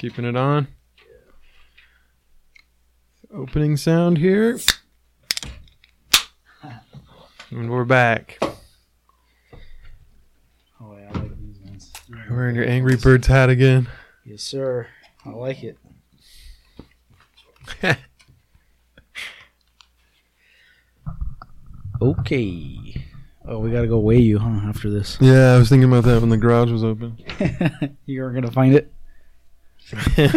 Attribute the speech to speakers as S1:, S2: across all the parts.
S1: Keeping it on. Opening sound here. And we're back.
S2: Oh yeah, I like these ones.
S1: Wearing your Angry Birds hat again.
S2: Yes, sir. I like it. Okay. Oh, we gotta go weigh you, huh? After this,
S1: Yeah, I was thinking about that when the garage was open.
S2: you are gonna find it.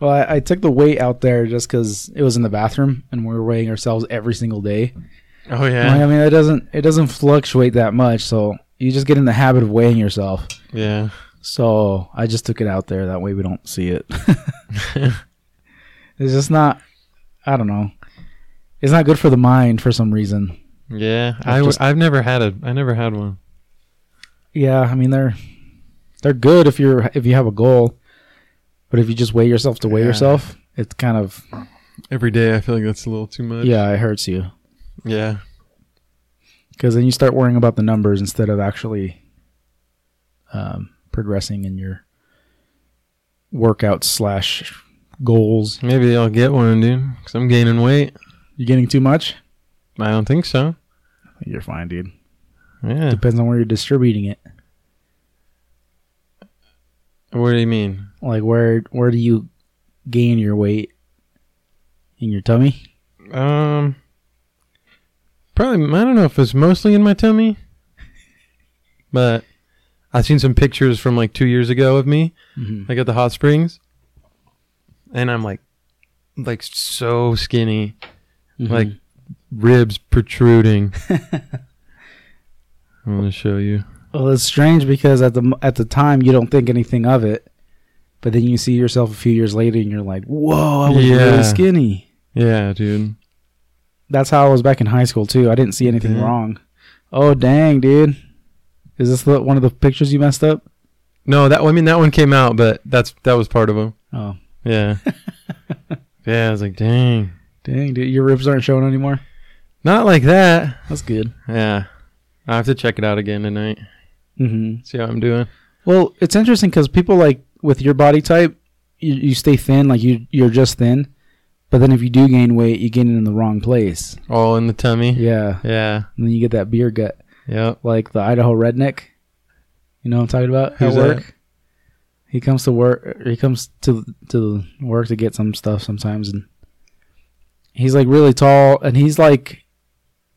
S2: Well, I, I took the weight out there just because it was in the bathroom, and we were weighing ourselves every single day.
S1: Oh yeah.
S2: I mean, it doesn't it doesn't fluctuate that much, so you just get in the habit of weighing yourself.
S1: Yeah.
S2: So I just took it out there. That way we don't see it. it's just not. I don't know. It's not good for the mind for some reason.
S1: Yeah.
S2: It's
S1: I w-
S2: just-
S1: I've never had a I never had one.
S2: Yeah, I mean they're they're good if you're if you have a goal, but if you just weigh yourself to weigh
S1: Yeah.
S2: yourself, it's kind of
S1: Every day I feel like that's a little too much.
S2: yeah, it hurts you
S1: Yeah.
S2: because then you start worrying about the numbers instead of actually um, progressing in your workout slash goals.
S1: Maybe I'll get one, dude. Cause I'm gaining weight.
S2: You getting too much?
S1: I don't think so.
S2: You're fine, dude.
S1: Yeah.
S2: Depends on where you're distributing it.
S1: What do you mean?
S2: Like where where do you gain your weight? In your tummy?
S1: Um. Probably. I don't know if it's mostly in my tummy, but I've seen some pictures from like two years ago of me,
S2: Mm-hmm.
S1: like at the hot springs, and I'm like, like so skinny,
S2: Mm-hmm.
S1: like ribs protruding. I'm gonna show you.
S2: Well, it's strange because at the at the time you don't think anything of it, but then you see yourself a few years later and you're like, "Whoa, I was
S1: Yeah.
S2: really skinny."
S1: Yeah, dude.
S2: That's how I was back in high school too. I didn't see anything
S1: Yeah.
S2: wrong. Oh dang, dude! Is this the, one of the pictures you messed up?
S1: No, that I mean that one came out, but that's that was part of them.
S2: Oh,
S1: Yeah. yeah, I was like, dang,
S2: dang, dude! Your ribs aren't showing anymore.
S1: not like that.
S2: That's good.
S1: Yeah, I have to check it out again tonight.
S2: Mm-hmm.
S1: See how I'm doing.
S2: Well, it's interesting because people like with your body type, you, you stay thin, like you you're just thin, but then if you do gain weight, you gain it in the wrong place.
S1: All in the tummy.
S2: Yeah,
S1: Yeah.
S2: and then you get that beer gut.
S1: Yep.
S2: like the Idaho redneck. You know what I'm talking about?
S1: Who's
S2: At
S1: that?
S2: work. He comes to work. He comes to to work to get some stuff sometimes, and he's like really tall, and he's like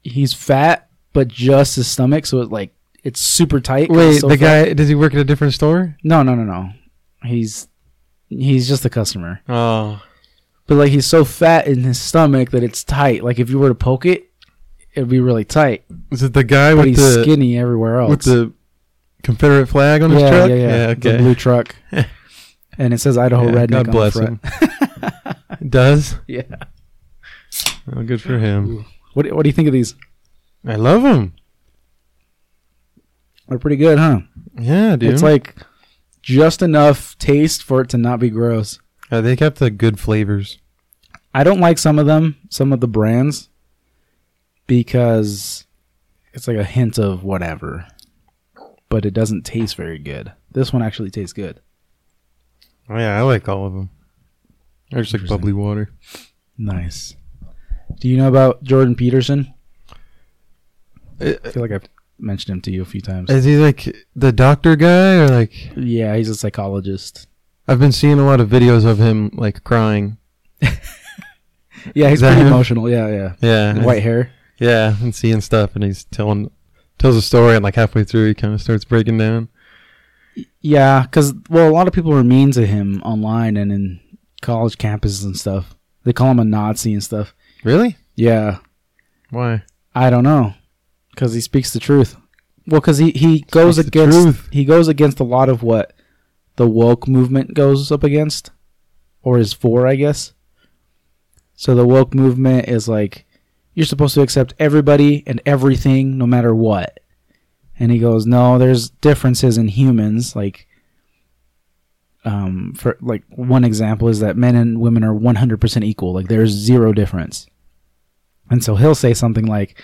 S2: he's fat, but just his stomach, so it like it's super tight.
S1: Wait,
S2: so
S1: the
S2: fat.
S1: guy does he work at a different store?
S2: No, no, no, no. He's he's just a customer,
S1: Oh,
S2: but like he's so fat in his stomach that it's tight. Like if you were to poke it, it'd be really tight.
S1: is it the guy
S2: But
S1: with
S2: he's
S1: the
S2: skinny everywhere else.
S1: with the Confederate flag on his
S2: yeah,
S1: truck?
S2: Yeah, yeah,
S1: okay.
S2: The blue truck. and it says Idaho
S1: Yeah,
S2: Redneck
S1: God
S2: on
S1: bless
S2: the front.
S1: him. It does.
S2: Yeah.
S1: Oh, good for him.
S2: What What do you think of these?
S1: I love him.
S2: They're pretty good, huh?
S1: Yeah, dude.
S2: It's like just enough taste for it to not be gross.
S1: Uh, they kept the good flavors.
S2: I don't like some of them, some of the brands, because it's like a hint of whatever, but it doesn't taste very good. This one actually tastes good.
S1: Oh yeah, I like all of them. They're just like bubbly water.
S2: Nice. Do you know about Jordan Peterson?
S1: Uh,
S2: I feel like I've mentioned him to you a few times.
S1: Is he like the doctor guy or like?
S2: Yeah, he's a psychologist.
S1: I've been seeing a lot of videos of him like crying.
S2: Yeah, he's pretty
S1: him?
S2: emotional. Yeah, yeah.
S1: Yeah,
S2: White hair.
S1: Yeah, and seeing stuff, and he's telling tells a story, and like halfway through, he kind of starts breaking down.
S2: Yeah, because well, a lot of people are mean to him online and in college campuses and stuff. They call him a Nazi and stuff.
S1: Really?
S2: Yeah,
S1: Why?
S2: I don't know, because he speaks the truth. Well, because he he goes
S1: Speaks the
S2: against
S1: truth.
S2: he goes against a lot of what the woke movement goes up against, or is for, I guess. So the woke movement is like you're supposed to accept everybody and everything, no matter what. And he goes, no, there's differences in humans. Like, um, for like one example is that men and women are 100% equal. Like, there's zero difference. And so he'll say something like,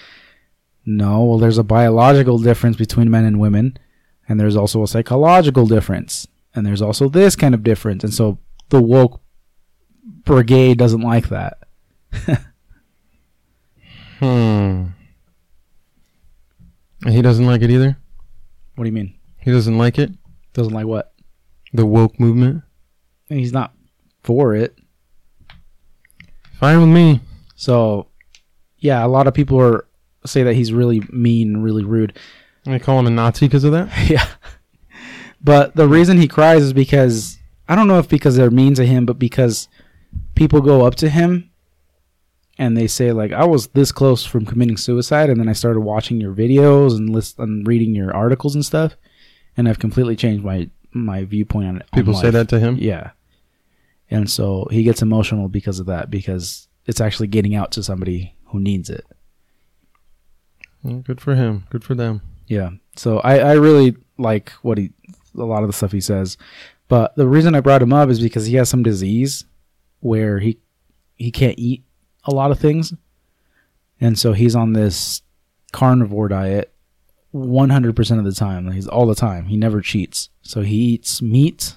S2: no, well, there's a biological difference between men and women, and there's also a psychological difference. and there's also this kind of difference, and so the woke brigade doesn't like that.
S1: Hmm. And He doesn't like it either.
S2: What do you mean?
S1: He doesn't like it.
S2: Doesn't like what?
S1: The woke movement.
S2: And he's not for it.
S1: Fine with me.
S2: So, yeah, a lot of people are say that he's really mean, and really rude.
S1: I call him a Nazi because of that.
S2: yeah. But the reason he cries is because I don't know if because they're mean to him, but because people go up to him and they say like I was this close from committing suicide and then I started watching your videos and list and reading your articles and stuff and I've completely changed my my viewpoint on it. on
S1: People say that to him.
S2: Yeah. And so he gets emotional because of that because it's actually getting out to somebody who needs it.
S1: Good for him. Good for them.
S2: Yeah. So I, I really like what he, a lot of the stuff he says. But the reason I brought him up is because he has some disease where he, he can't eat a lot of things. And so he's on this carnivore diet 100% of the time. He's all the time. He never cheats. So he eats meat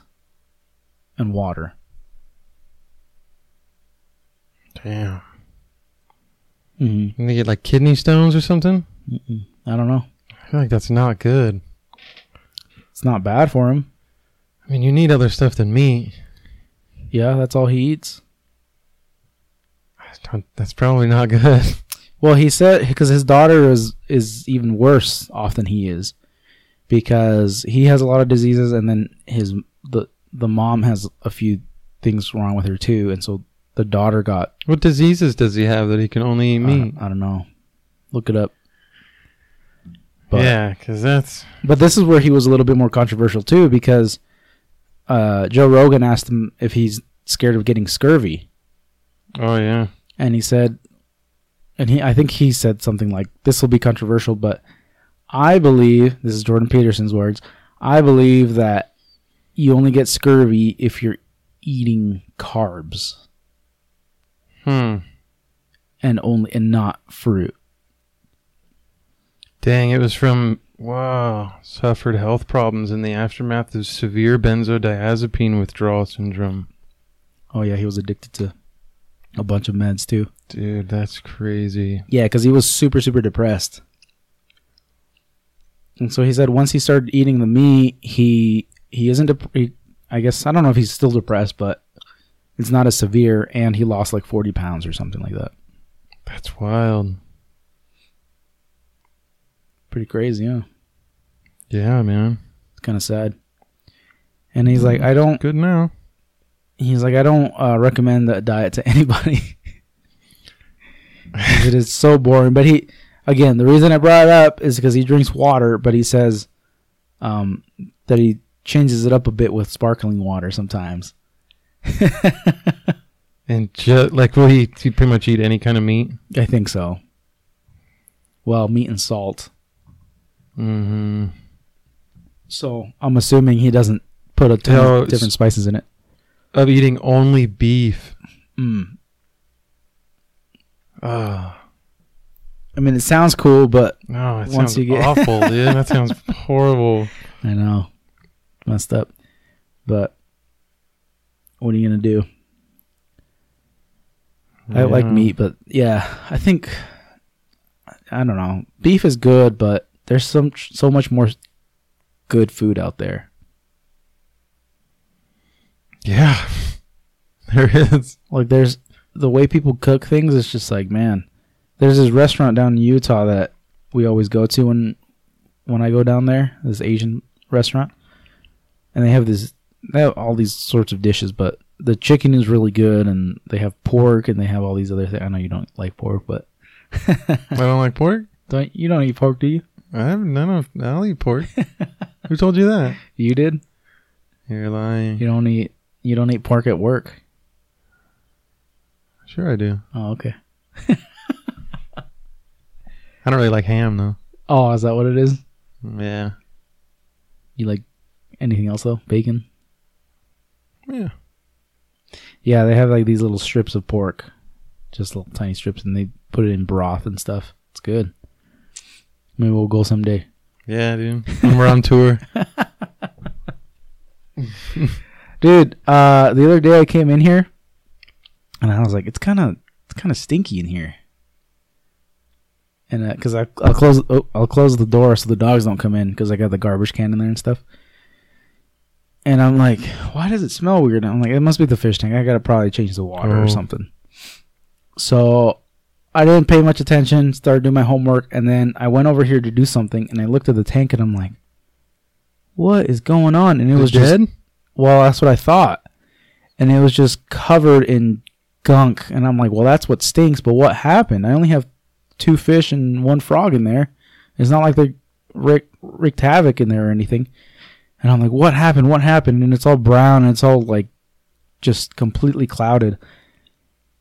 S2: and water.
S1: Damn.
S2: Mm-hmm.
S1: And they get like kidney stones or something.
S2: I don't know.
S1: I feel like that's not good.
S2: It's not bad for him.
S1: I mean, you need other stuff than meat.
S2: Yeah, that's all he eats.
S1: That's probably not good.
S2: Well, he said because his daughter is is even worse off than he is, because he has a lot of diseases, and then his the the mom has a few things wrong with her too, and so the daughter got
S1: What diseases does he have that he can only eat meat?
S2: don't, I don't know, look it up. But,
S1: yeah, because that's
S2: but this is where he was a little bit more controversial too, because uh, Joe Rogan asked him if he's scared of getting scurvy,
S1: oh yeah.
S2: and he said and he I think he said something like this will be controversial but I believe this is Jordan Peterson's words I believe that you only get scurvy if you're eating carbs
S1: Hmm.
S2: and only and not fruit
S1: Dang, it was from wow. Suffered health problems in the aftermath of severe benzodiazepine withdrawal syndrome.
S2: oh yeah he was addicted to a bunch of meds too
S1: Dude, that's crazy.
S2: yeah cuz he was super super depressed and so he said once he started eating the meat he he isn't dep- he, I guess I don't know if he's still depressed but it's not as severe and he lost like 40 pounds or something like that
S1: That's wild.
S2: Pretty crazy yeah
S1: Yeah, man.
S2: it's kind of sad and he's like i don't
S1: Good now.
S2: he's like i don't uh, recommend that diet to anybody. it is so boring but he again the reason i brought it up is because he drinks water but he says um, that he changes it up a bit with sparkling water sometimes
S1: And just like, will he, he pretty much eat any kind of meat?
S2: i think so well meat and salt
S1: Mm-hmm.
S2: so i'm assuming he doesn't put a ton
S1: No,
S2: of different spices in it
S1: Of eating only beef.
S2: mm.
S1: Oh,
S2: i mean it sounds cool but
S1: no, it
S2: Once
S1: sounds
S2: you get-
S1: awful, dude. That sounds horrible.
S2: I know. Messed up. But what are you gonna do? I like meat, but yeah, I think I don't know. Beef is good, but there's some so much more good food out there.
S1: Yeah, there is.
S2: Like there's the way people cook things is just like, man. There's this restaurant down in Utah that we always go to when when I go down there, this Asian restaurant. And they have this they have all these sorts of dishes, but the chicken is really good and they have pork and they have all these other things. I know you don't like pork, but
S1: I don't like pork.
S2: don't you don't eat pork, do you?
S1: I have none of. I'll eat pork. Who told you that?
S2: You did?
S1: You're lying.
S2: You don't eat you don't eat pork at work.
S1: Sure, I do.
S2: Oh, okay.
S1: I don't really like ham though.
S2: Oh, is that what it is?
S1: Yeah.
S2: You like anything else though? Bacon?
S1: Yeah.
S2: Yeah, they have like these little strips of pork, just little tiny strips, and they put it in broth and stuff. It's good. Maybe we'll go someday.
S1: Yeah, dude. When we're on tour.
S2: Dude, uh, the other day I came in here, and I was like, it's kind of it's kind of stinky in here. And because I I'll close oh, I'll close the door so the dogs don't come in because I got the garbage can in there and stuff. And I'm like, why does it smell weird? And I'm like, it must be the fish tank. I gotta probably change the water
S1: Oh.
S2: or something. So I didn't pay much attention. Started doing my homework, and then I went over here to do something, and I looked at the tank, and I'm like, what is going on? And it was just
S1: dead.
S2: well, that's what I thought. And it was just covered in gunk. And I'm like, well, that's what stinks. But what happened? I only have two fish and one frog in there. It's not like they wreak, wreaked havoc in there or anything. And I'm like, what happened? What happened? And it's all brown and it's all like just completely clouded.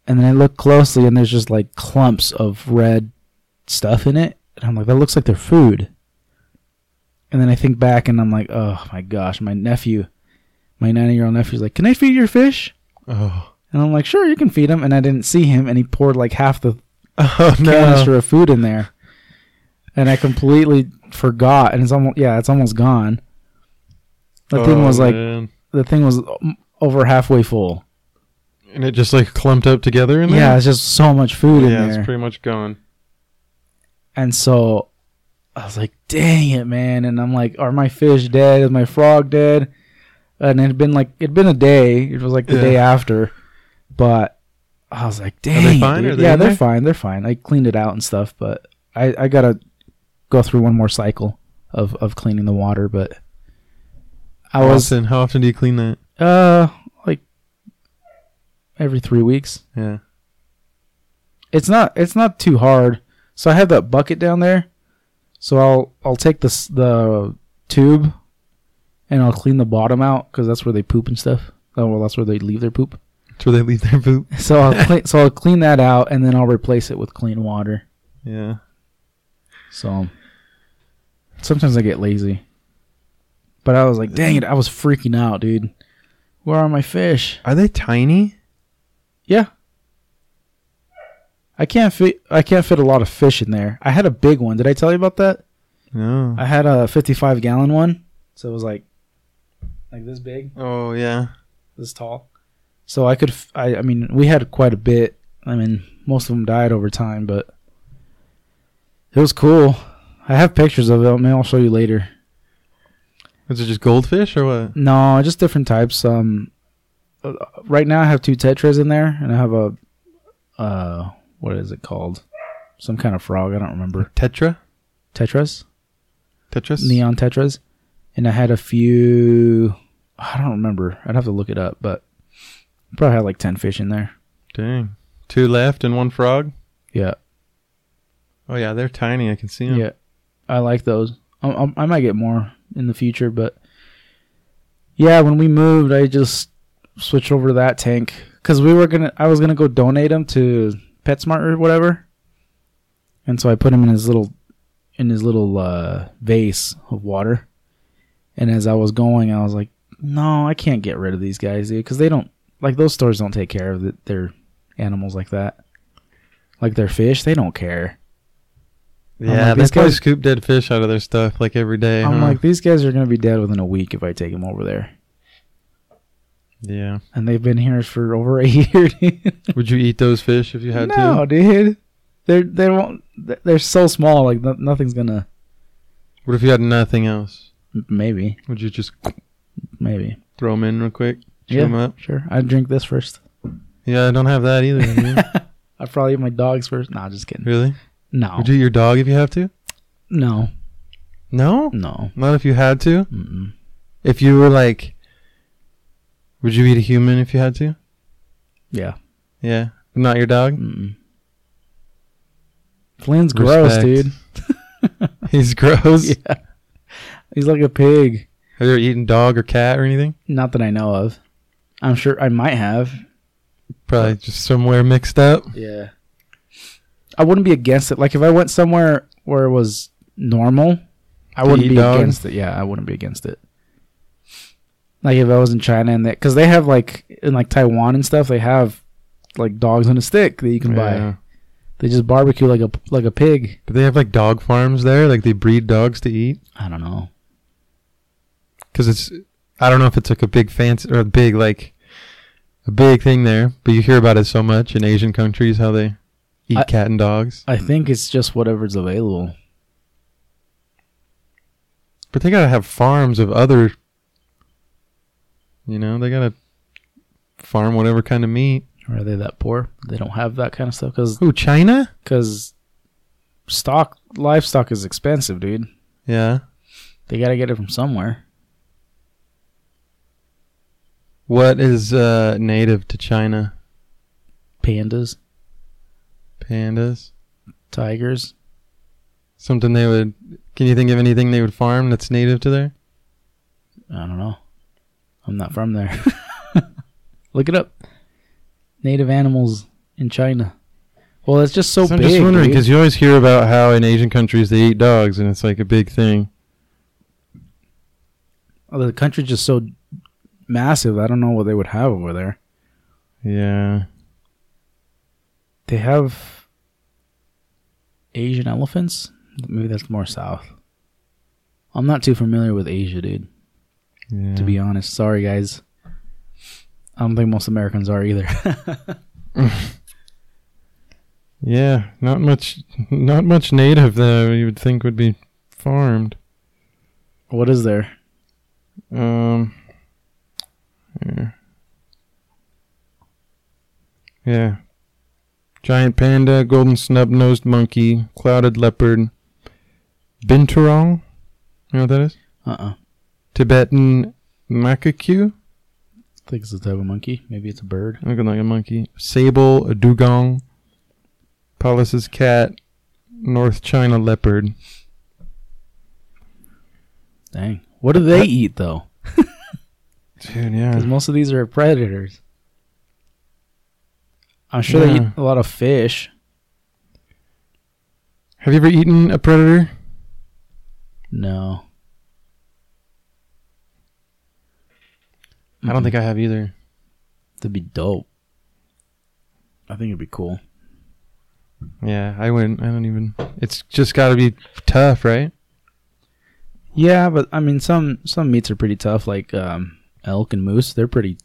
S2: And then I look closely and there's just like clumps of red stuff in it. And I'm like, that looks like their food. And then I think back and I'm like, oh my gosh, my nephew my nine year old nephew's like, Can I feed your fish?
S1: Oh.
S2: And I'm like, Sure, you can feed him. And I didn't see him, and he poured like half the
S1: Oh no.
S2: canister of food in there. And I completely forgot, and it's almost yeah, it's almost gone. The thing
S1: Oh,
S2: was like
S1: man.
S2: the thing was um, over halfway full.
S1: And it just like clumped up together in
S2: Yeah, it's just so much food in there.
S1: yeah,
S2: there.
S1: it's pretty much gone.
S2: and so I was like, "Dang it, man!" And I'm like, "Are my fish dead? Is my frog dead?" And it had been like it'd been a day. It was like the
S1: Yeah.
S2: day after, but I was like,
S1: they
S2: "Dang!" it,
S1: fine?
S2: dude."
S1: Are they
S2: yeah, they're
S1: there?
S2: fine. They're fine. I cleaned it out and stuff, but I I gotta go through one more cycle of of cleaning the water. But I
S1: How
S2: was
S1: often? How often do you clean that?
S2: uh every three weeks.
S1: Yeah.
S2: it's not it's not too hard. So I have that bucket down there. So I'll I'll take the the tube and I'll clean the bottom out because that's where they poop and stuff. Oh well, that's where they leave their poop.
S1: That's where they leave their poop.
S2: So I'll clean so I'll clean that out and then I'll replace it with clean water.
S1: Yeah.
S2: So sometimes I get lazy. But I was like, dang it, I was freaking out, dude. Where are my fish?
S1: Are they tiny?
S2: Yeah. I can't fit I can't fit a lot of fish in there. I had a big one. Did I tell you about that?
S1: No.
S2: I had a 55 gallon one, so it was like like this big,
S1: oh yeah.
S2: this tall. So I could, f- I, I mean, we had quite a bit. I mean, most of them died over time, but it was cool. I have pictures of it. I'll show you later.
S1: Is it just goldfish or what?
S2: No, just different types. Um, right now I have two tetras in there, and I have a, uh, what is it called? Some kind of frog. I don't remember.
S1: Tetra?
S2: Tetras.
S1: Tetris?
S2: neon tetras, and I had a few. I don't remember. I'd have to look it up, but probably had like ten fish in there.
S1: Dang. Two left and one frog?
S2: Yeah,
S1: Oh yeah, they're tiny. I can see them.
S2: yeah, I like those. I, I, I might get more in the future, but yeah, when we moved, I just switched over to that tank because we were gonna. I was gonna go donate them to PetSmart or whatever, and so I put him in his little in his little uh, vase of water. And as I was going, I was like, "No, I can't get rid of these guys, dude, because they don't like those stores don't take care of the, their animals like that. Like their fish, they don't care.
S1: Yeah,
S2: like,
S1: they probably
S2: guys-
S1: scoop dead fish out of their stuff like every day.
S2: I'm
S1: huh?
S2: like, these guys are gonna be dead within a week if I take them over there,
S1: yeah.
S2: and they've been here for over a year. dude.
S1: Would you eat those fish if you had
S2: no,
S1: to?
S2: No, dude, they're they won't. They're so small. Like no, nothing's gonna.
S1: What if you had nothing else?
S2: Maybe,
S1: Would you just
S2: maybe.
S1: throw them in real quick?
S2: Yeah, sure. I'd drink this first.
S1: Yeah, I don't have that either.
S2: I'd probably eat my dogs first. Nah, just kidding.
S1: really?
S2: No,
S1: Would you eat your dog if you have to?
S2: no,
S1: No?
S2: no.
S1: Not if you had to?
S2: Mm-mm.
S1: If you were like, would you eat a human if you had to?
S2: Yeah.
S1: Yeah. Not your dog?
S2: Mm-mm. Flynn's gross,
S1: Respect.
S2: dude.
S1: He's gross.
S2: yeah. He's like a pig.
S1: Have you ever eaten dog or cat or anything?
S2: Not that I know of. I'm sure I might have.
S1: Probably just somewhere mixed up.
S2: Yeah. I wouldn't be against it. Like if I went somewhere where it was normal, I wouldn't be
S1: dog?
S2: against it. Yeah, I wouldn't be against it. Like if I was in China and that, because they have like in like Taiwan and stuff, they have like dogs on a stick that you can buy.
S1: Yeah.
S2: They just barbecue like a like a pig.
S1: Do they have like dog farms there? Like they breed dogs to eat?
S2: I don't know.
S1: Because it's, I don't know if it's like a big fancy or a big like a big thing there, but you hear about it so much in Asian countries how they eat
S2: I-
S1: cat and dogs.
S2: I think it's just whatever's available.
S1: But they gotta have farms of other. You know, they gotta farm whatever kind of meat.
S2: Or are they that poor? They don't have that kind of stuff because
S1: Ooh, China?
S2: because stock livestock is expensive, dude.
S1: Yeah.
S2: They got to get it from somewhere.
S1: What is uh, native to China?
S2: Pandas,
S1: Pandas.
S2: tigers.
S1: Something they would. Can you think of anything they would farm that's native to there?
S2: I don't know. I'm not from there. Look it up. Native animals in China. Well, it's just so
S1: So I'm
S2: big.
S1: just wondering because you always hear about how in Asian countries they eat dogs and it's like a big thing.
S2: Oh, the country's just so massive. I don't know what they would have over there.
S1: Yeah.
S2: They have Asian elephants. Maybe that's more south. I'm not too familiar with Asia, dude.
S1: Yeah.
S2: To be honest, sorry guys. I don't think most Americans are either.
S1: Yeah, not much. Not much native though. You would think would be farmed.
S2: what is there?
S1: Um. Yeah. Yeah. Giant panda, golden snub-nosed monkey, clouded leopard, binturong. You know what that is?
S2: Uh-uh.
S1: Tibetan macaque,
S2: I think it's a type of monkey. Maybe it's a bird.
S1: looking like a monkey. Sable, a dugong, Pallas's cat, North China leopard.
S2: Dang. What do they eat though?
S1: Dude, yeah.
S2: Because most of these are predators. I'm sure they eat a lot of fish.
S1: Have you ever eaten a predator?
S2: No.
S1: I don't think I have either.
S2: That'd be dope. I think it'd be cool.
S1: Yeah, I wouldn't. I don't even. It's just got to be tough, right?
S2: Yeah, but I mean, some some meats are pretty tough, like um, elk and moose. They're pretty.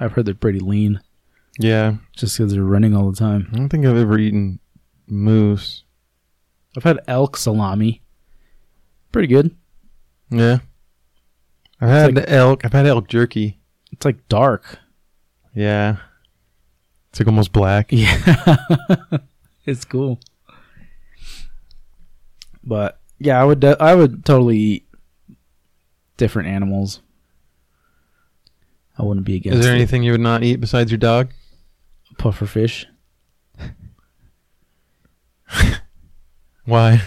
S2: I've heard they're pretty lean,
S1: Yeah,
S2: just because they're running all the time.
S1: I don't think I've ever eaten moose.
S2: I've had elk salami. Pretty good.
S1: Yeah, I've had
S2: like-
S1: elk. I've had elk jerky.
S2: It's like dark.
S1: Yeah, it's like almost black.
S2: Yeah, it's cool. But yeah, I would. de- I would totally eat different animals. I wouldn't be against.
S1: Is there
S2: it.
S1: anything you would not eat besides your dog?
S2: puffer fish?
S1: Why?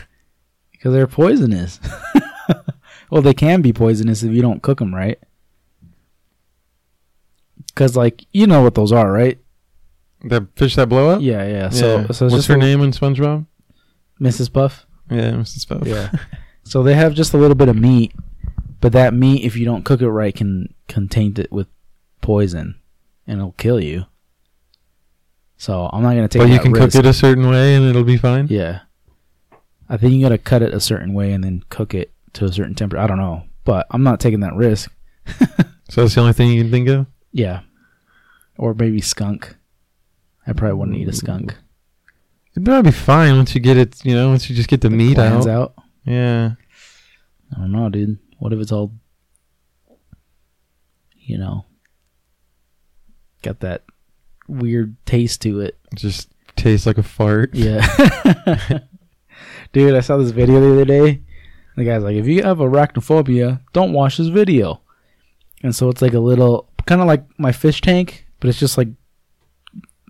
S2: Because they're poisonous. well, they can be poisonous if you don't cook them right. Because, like, you know what those are, right?
S1: The fish that blow up?
S2: Yeah, yeah. So,
S1: Yeah.
S2: so
S1: what's
S2: just
S1: her
S2: a-
S1: name in SpongeBob?
S2: Mrs. Puff.
S1: Yeah, Mrs. Puff.
S2: Yeah. so they have just a little bit of meat, but that meat, if you don't cook it right, can taint it with poison, and it'll kill you. So I'm not gonna take.
S1: but you can
S2: risk.
S1: cook it a certain way and it'll be fine.
S2: Yeah. I think you gotta cut it a certain way and then cook it to a certain temperature. I don't know, but I'm not taking that risk.
S1: So that's the only thing you can think of.
S2: Yeah. Or maybe skunk. I probably wouldn't eat a skunk.
S1: It'd probably be fine once you get it. You know, once you just get the, meat
S2: Glands
S1: out.
S2: out.
S1: Yeah.
S2: I don't know, dude. What if it's all, you know, got that weird taste to it?
S1: Just tastes like a fart.
S2: Yeah. Dude, I saw this video the other day. The guy's like, if you have arachnophobia, don't watch this video. And so it's like a little, kind of like my fish tank, but it's just like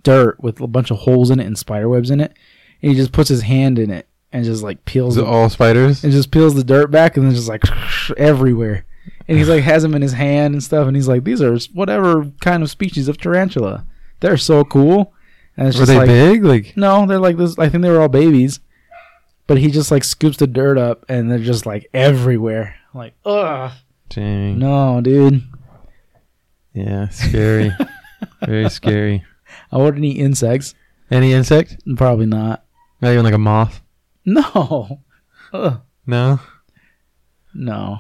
S2: dirt with a bunch of holes in it and spider webs in it. And he just puts his hand in it and just like peels
S1: Is it all spiders?
S2: and just peels the dirt back and then just like everywhere. And he's like has them in his hand and stuff. And he's like, these are whatever kind of species of tarantula. They're so cool. And it's
S1: Were
S2: just
S1: they
S2: like,
S1: big? Like
S2: no, they're like this. I think they were all babies, but he just like scoops the dirt up, and they're just like everywhere. Like, ugh,
S1: dang.
S2: no, dude.
S1: Yeah, scary. Very scary.
S2: I wouldn't eat insects.
S1: Any insect?
S2: Probably not.
S1: Not even like a moth.
S2: No, ugh,
S1: No.
S2: no.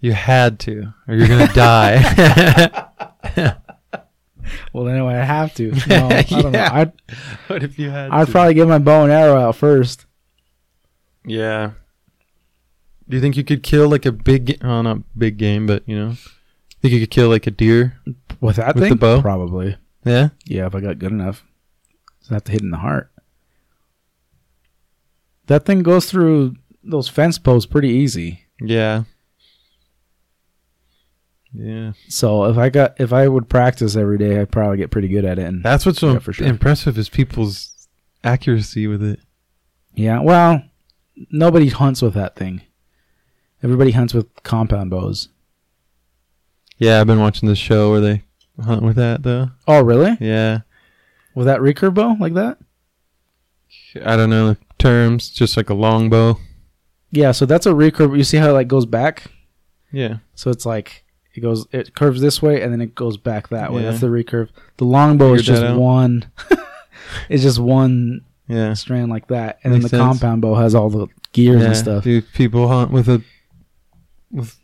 S1: You had to, or you're gonna die.
S2: Well, anyway, I have to. No, I don't know.
S1: Yeah.
S2: I'd,
S1: what if you had?
S2: I'd
S1: to?
S2: probably get my bow and arrow out first.
S1: Yeah. Do you think you could kill like a big? Oh, not big game, but you know, think you could kill like a deer?
S2: With that
S1: With the
S2: thing?
S1: bow?
S2: Probably.
S1: Yeah.
S2: Yeah, if I got good enough. I have to hit in the heart. That thing goes through those fence posts pretty easy.
S1: Yeah. Yeah.
S2: So if I got if I would practice every day, I'd probably get pretty good at it. And
S1: That's what's so
S2: Yeah, for sure.
S1: impressive is people's accuracy with it.
S2: yeah, well, nobody hunts with that thing. Everybody hunts with compound bows.
S1: Yeah, I've been watching this show where they hunt with that though.
S2: Oh, really?
S1: Yeah.
S2: With that recurve bow like that?
S1: I don't know the terms, just like a long bow.
S2: Yeah. So that's a recurve. You see how it like goes back?
S1: Yeah.
S2: So it's like it goes, it curves this way, and then it goes back that way.
S1: Yeah.
S2: That's the recurve. The longbow is just one. it's just one
S1: Yeah.
S2: strand like that, and
S1: Makes
S2: then the
S1: sense.
S2: compound bow has all the gears
S1: yeah.
S2: and stuff.
S1: Do people hunt with a
S2: With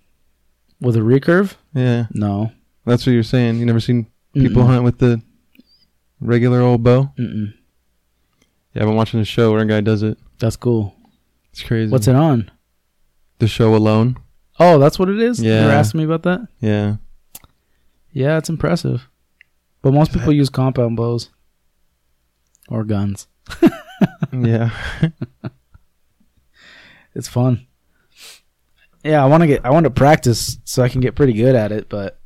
S2: a recurve?
S1: yeah.
S2: No.
S1: That's what you're saying. You never seen people
S2: Mm-mm.
S1: hunt with the regular old bow?
S2: Mm-mm.
S1: Yeah, I've been watching a show where a guy does it.
S2: That's cool.
S1: It's crazy.
S2: What's it on?
S1: The show alone.
S2: Oh, that's what it is. Yeah. You were
S1: Yeah.
S2: asking me about that.
S1: Yeah.
S2: Yeah, it's impressive. But most people use compound bows or guns.
S1: yeah.
S2: It's fun. Yeah, I want to get. I want to practice so I can get pretty good at it, but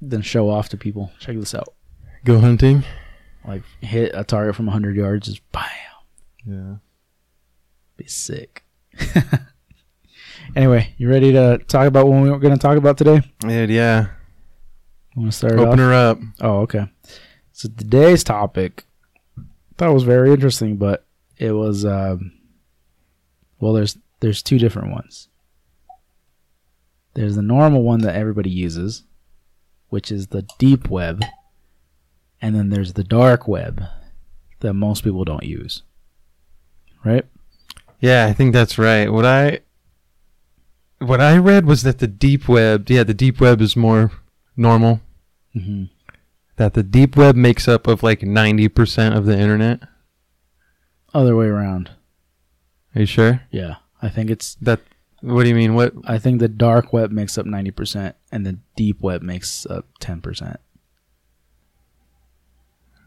S2: then show off to people. Check this out.
S1: Go hunting.
S2: Like hit a target from 100 yards, just bam.
S1: Yeah.
S2: Be sick. anyway, you ready to talk about what we're going to talk about today?
S1: Dude, yeah.
S2: Want to start
S1: Open her up.
S2: Oh, okay. So today's topic, I thought was very interesting, but it was um, well, there's there's two different ones. There's the normal one that everybody uses, which is the deep web, and then there's the dark web that most people don't use. Right?
S1: Yeah, I think that's right. What I what I read was that the deep web, yeah, the deep web is more normal.
S2: Mm-hmm.
S1: That the deep web makes up of like 90% of the internet.
S2: Other way around.
S1: Are you sure?
S2: Yeah, I think it's.
S1: That what do you mean? What
S2: I think the dark web makes up ninety percent, and the deep web makes up ten percent.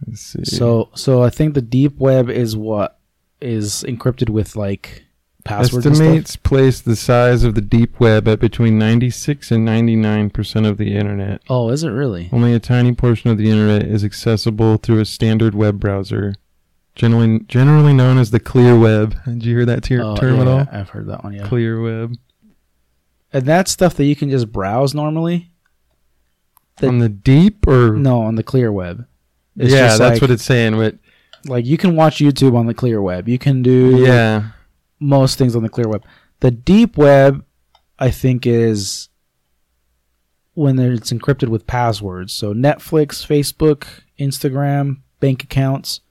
S1: let's see.
S2: So so I think the deep web is what is encrypted with like passwords
S1: estimates place the size of the deep web at between 96 and 99% of the internet.
S2: Oh, is it really?
S1: Only a tiny portion of the internet is accessible through a standard web browser, generally generally known as the clear web. Did you hear that ter-
S2: Oh,
S1: term at
S2: yeah,
S1: all?
S2: I've heard that one. Yeah,
S1: Clear web.
S2: and that's stuff that you can just browse normally. The-
S1: on the deep or
S2: No, on the clear web. It's
S1: yeah, that's
S2: like,
S1: what it's saying. But
S2: like you can watch YouTube on the clear web. You can do
S1: yeah,
S2: most things on the clear web. The deep web, I think, is when it's encrypted with passwords. So Netflix, Facebook, Instagram, bank accounts,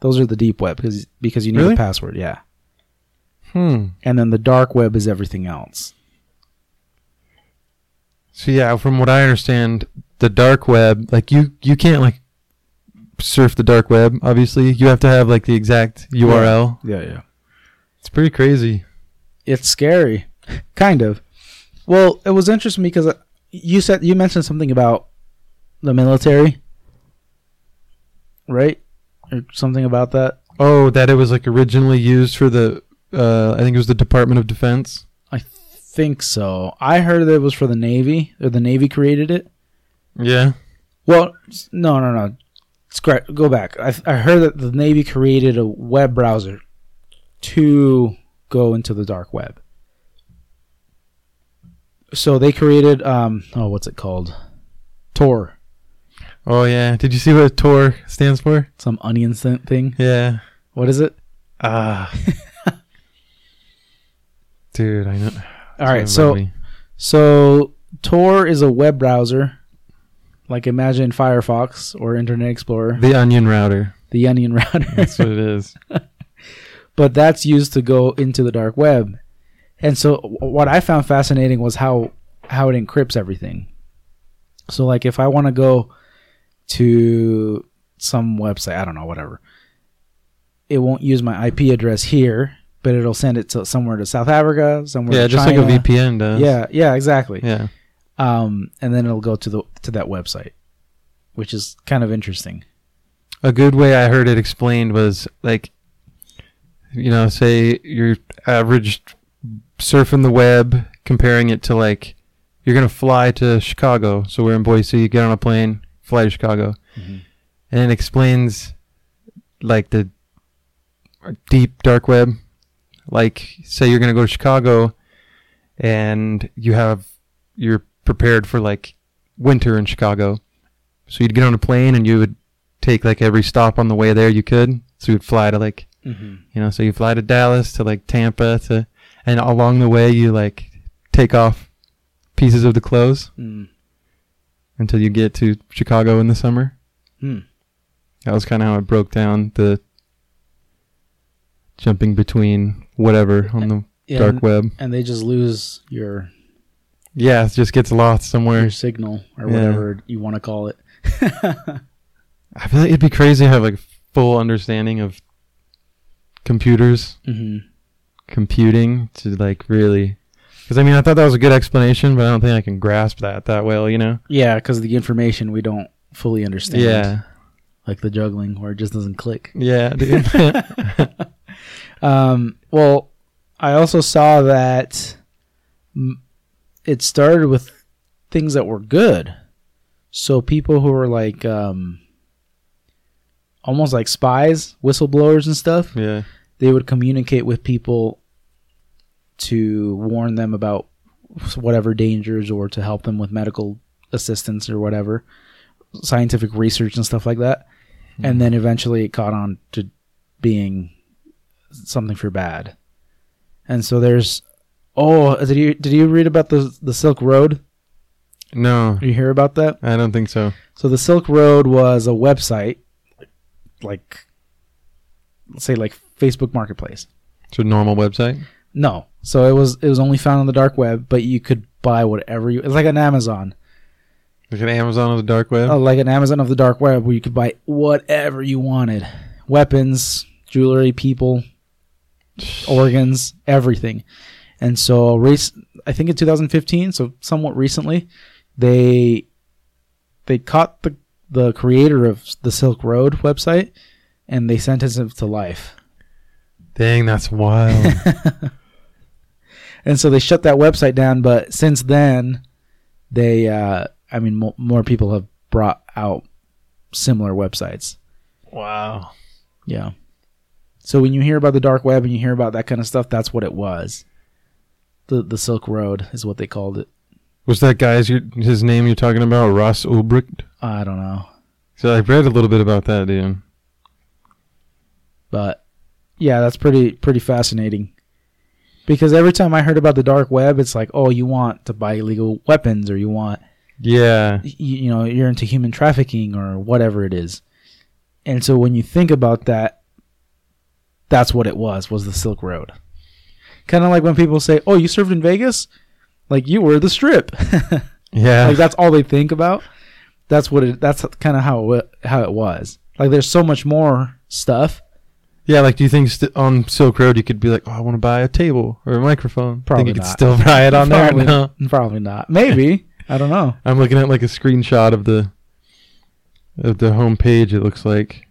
S2: those are the deep web because because you need
S1: Really?
S2: a password. Yeah,
S1: hmm.
S2: and then the dark web is everything else.
S1: So yeah, from what I understand, the dark web, like you, you can't like surf the dark web. Obviously, you have to have like the exact URL.
S2: Yeah, yeah.
S1: It's pretty crazy.
S2: It's scary, kind of. Well, it was interesting because uh, you said you mentioned something about the military, right? Or something about that.
S1: Oh, that it was like originally used for the, uh, I think it was the Department of Defense.
S2: I think so. I heard that it was for the Navy, or the Navy created it.
S1: Yeah.
S2: Well, no, no, no. Go back. I, I heard that the Navy created a web browser to go into the dark web. So they created, um, oh, what's it called? Tor.
S1: Oh yeah. Did you see what Tor stands for?
S2: Some onion scent thing.
S1: Yeah.
S2: What is it?
S1: Ah. Dude, I know.
S2: All right. So, so Tor is a web browser. Like imagine Firefox or Internet Explorer,
S1: the Onion router.
S2: the onion router.
S1: That's what it is.
S2: but that's used to go into the dark web. And so what I found fascinating was how how it encrypts everything. So like if I want to go to some website, I don't know, whatever. It won't use my IP address here, but it'll send it to somewhere to South Africa, somewhere
S1: Yeah, just
S2: China.
S1: like a VPN does.
S2: Yeah, yeah, exactly.
S1: Yeah.
S2: Um, and then it'll go to the to that website, which is kind of interesting.
S1: A good way I heard it explained was like, you know, say you're average surfing the web, comparing it to like, you're going to fly to Chicago. So we're in Boise, you get on a plane, fly to Chicago. And it explains like the deep dark web. Like, say you're going to go to Chicago and you have, you're prepared for like winter in Chicago. So you'd get on a plane and you would take like every stop on the way there you could. So you'd fly to like,
S2: Mm-hmm.
S1: you know, so you fly to Dallas to like Tampa to, and along the way you like take off pieces of the clothes
S2: Mm.
S1: Until you get to Chicago in the summer.
S2: Hmm.
S1: That was kind of how it broke down the jumping between whatever on the
S2: Yeah,
S1: dark
S2: and,
S1: web.
S2: and they just lose your
S1: Yeah, it just gets lost somewhere.
S2: your signal or
S1: Yeah.
S2: whatever you want to call it.
S1: I feel like it'd be crazy to have like full understanding of computers,
S2: hmm
S1: computing to like really. Because I mean, I thought that was a good explanation, but I don't think I can grasp that that well. You know?
S2: Yeah, because the information we don't fully understand.
S1: Yeah,
S2: like the juggling where it just doesn't click.
S1: yeah, dude.
S2: Um, well, I also saw that it started with things that were good. So people who were like um, almost like spies, whistleblowers and stuff,
S1: yeah,
S2: they would communicate with people to warn them about whatever dangers or to help them with medical assistance or whatever, scientific research and stuff like that. Hmm. And then eventually it caught on to being something for bad. And so there's oh, did you did you read about the the Silk Road?
S1: no,
S2: Did you hear about that?
S1: I don't think so.
S2: So the Silk Road was a website like let's say like Facebook Marketplace.
S1: It's a normal website.
S2: No. So it was it was only found on the dark web, but you could buy whatever you. It's like an Amazon,
S1: Like an Amazon of the dark web.
S2: oh, like an Amazon of the dark web, where you could buy whatever you wanted: weapons, jewelry, people, organs, everything. And so, I think in 2015, so somewhat recently, they they caught the the creator of the Silk Road website, and they sentenced him to life.
S1: Dang, that's wild.
S2: and so they shut that website down but since then they uh i mean mo- more people have brought out similar websites
S1: wow.
S2: yeah so when you hear about the dark web and you hear about that kind of stuff that's what it was the the silk road is what they called it
S1: Was that guy's his name you're talking about? Ross Ulbricht.
S2: i don't know
S1: So I read a little bit about that, dude.
S2: but yeah that's pretty pretty fascinating because every time i heard about the dark web it's like oh you want to buy illegal weapons or you want
S1: Yeah.
S2: y- you know you're into human trafficking or whatever it is. And so when you think about that that's what it was was the silk road. Kind of like when people say oh you served in vegas? Like you were the strip.
S1: Yeah.
S2: like that's all they think about. That's what it that's kind of how it, how it was. Like there's so much more stuff
S1: yeah, like do you think st- on Silk Road you could be like, oh, I want to buy a table or a microphone?
S2: Probably
S1: think you could
S2: not.
S1: still buy it on there?
S2: probably,
S1: No.
S2: probably not maybe i don't know
S1: I'm looking at like a screenshot of the of the home page. It looks like,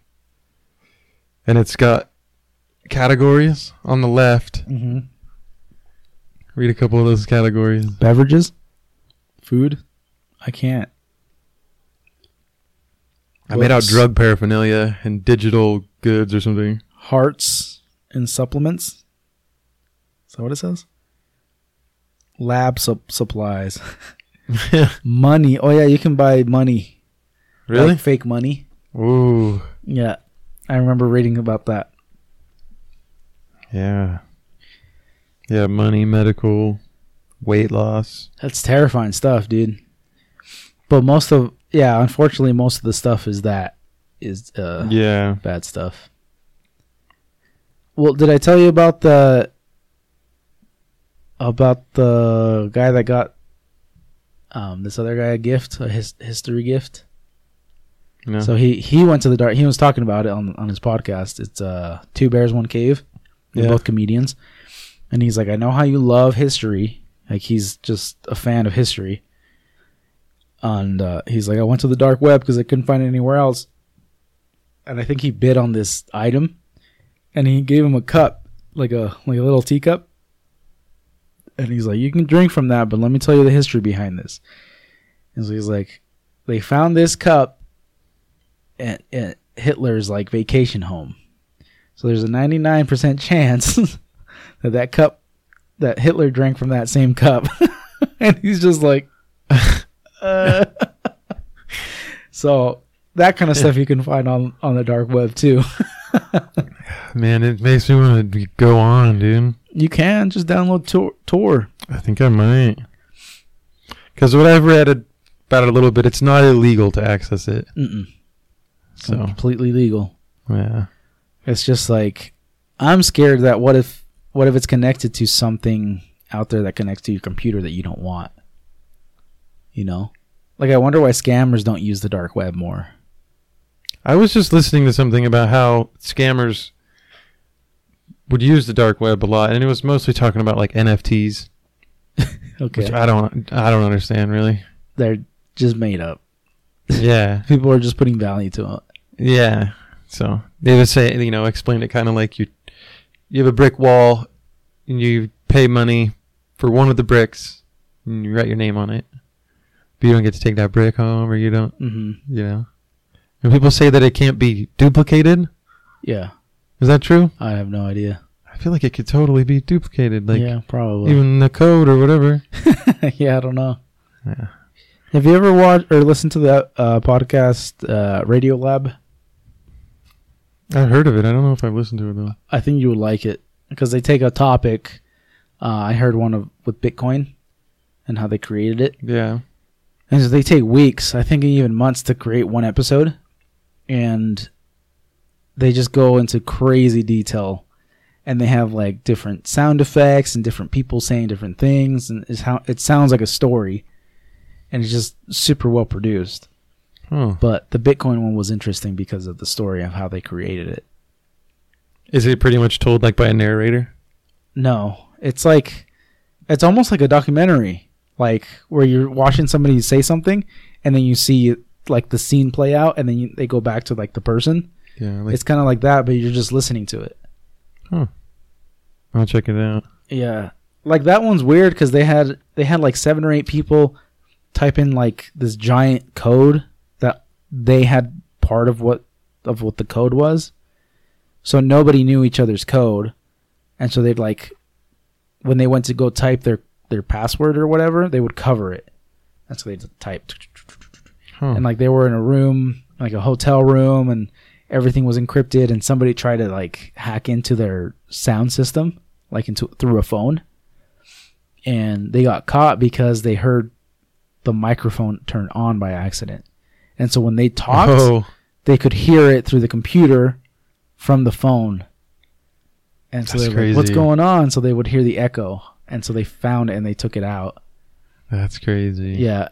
S1: and it's got categories on the left.
S2: mm-hmm.
S1: Read a couple of those categories.
S2: beverages food i can't
S1: I made out drug paraphernalia and digital goods or something.
S2: Hearts and supplements. Is that what it says? Lab sup- supplies. money. Oh yeah, you can buy money.
S1: really?
S2: Like fake money.
S1: Ooh,
S2: Yeah. I remember reading about that.
S1: yeah, yeah. Money, medical, weight loss.
S2: That's terrifying stuff, dude. But most of yeah, unfortunately most of the stuff is that is uh
S1: Yeah.
S2: bad stuff. Well, did I tell you about the about the guy that got um, this other guy a gift, a his, history gift.
S1: No.
S2: So he he went to the dark. He was talking about it on on his podcast. It's uh two bears one cave. They're
S1: Yeah.
S2: both comedians, and he's like, I know how you love history. Like he's just a fan of history. And uh, he's like, I went to the dark web because I couldn't find it anywhere else. And I think he bid on this item, and he gave him a cup, like a like a little teacup. And he's like, you can drink from that, but let me tell you the history behind this. And so he's like, they found this cup at, at Hitler's like vacation home. So there's a 99% chance that that cup that Hitler drank from that same cup. and he's just like uh. So that kind of stuff you can find on on the dark web too.
S1: Man, it makes me want to go on, dude.
S2: You can just download Tor. Tor.
S1: I think I might. Because what I've read about it a little bit, it's not illegal to access it.
S2: Mm-mm.
S1: So,
S2: completely legal.
S1: yeah.
S2: It's just like I'm scared that what if what if it's connected to something out there that connects to your computer that you don't want? You know? Like I wonder why scammers don't use the dark web more.
S1: I was just listening to something about how scammers would use the dark web a lot, and it was mostly talking about like NFTs,
S2: Okay.
S1: which I don't, I don't understand really.
S2: They're just made up.
S1: Yeah,
S2: People are just putting value to it.
S1: yeah. So they would say, you know, explain it kind of like you, you have a brick wall, and you pay money for one of the bricks, and you write your name on it, but you don't get to take that brick home, or you don't,
S2: hmm
S1: you know. And people say that it can't be duplicated.
S2: Yeah.
S1: Is that true?
S2: I have no idea.
S1: I feel like it could totally be duplicated, like
S2: yeah, probably.
S1: even the code or whatever.
S2: yeah, I don't know.
S1: Yeah.
S2: Have you ever watched or listened to that uh, podcast, uh, Radiolab?
S1: I heard of it. I don't know if I've listened to it though.
S2: I think you would like it because they take a topic. Uh, I heard one of with Bitcoin and how they created it,
S1: Yeah.
S2: and so they take weeks, I think even months to create one episode, and they just go into crazy detail, and they have like different sound effects and different people saying different things, and it's how it sounds like a story, and it's just super well produced.
S1: Oh.
S2: But the Bitcoin one was interesting because of the story of how they created it.
S1: Is it pretty much told like by a narrator?
S2: No, it's like it's almost like a documentary, like where you're watching somebody say something, and then you see like the scene play out, and then you, they go back to like the person.
S1: Yeah. Like,
S2: it's kind of like that, but you're just listening to it. Huh.
S1: I'll check it out.
S2: Yeah, like that one's weird because they had they had like seven or eight people type in like this giant code that they had part of what of what the code was, so nobody knew each other's code, and so they'd like when they went to go type their their password or whatever, they would cover it. That's what they typed,
S1: Huh.
S2: and like they were in a room, like a hotel room, and everything was encrypted, and somebody tried to like hack into their sound system, like into through a phone, and they got caught because they heard the microphone turn on by accident, and so when they talked,
S1: oh.
S2: they could hear it through the computer from the phone. And so
S1: That's
S2: they're like, what's going on? So they would hear the echo. And so they found it and they took it out.
S1: That's crazy.
S2: Yeah.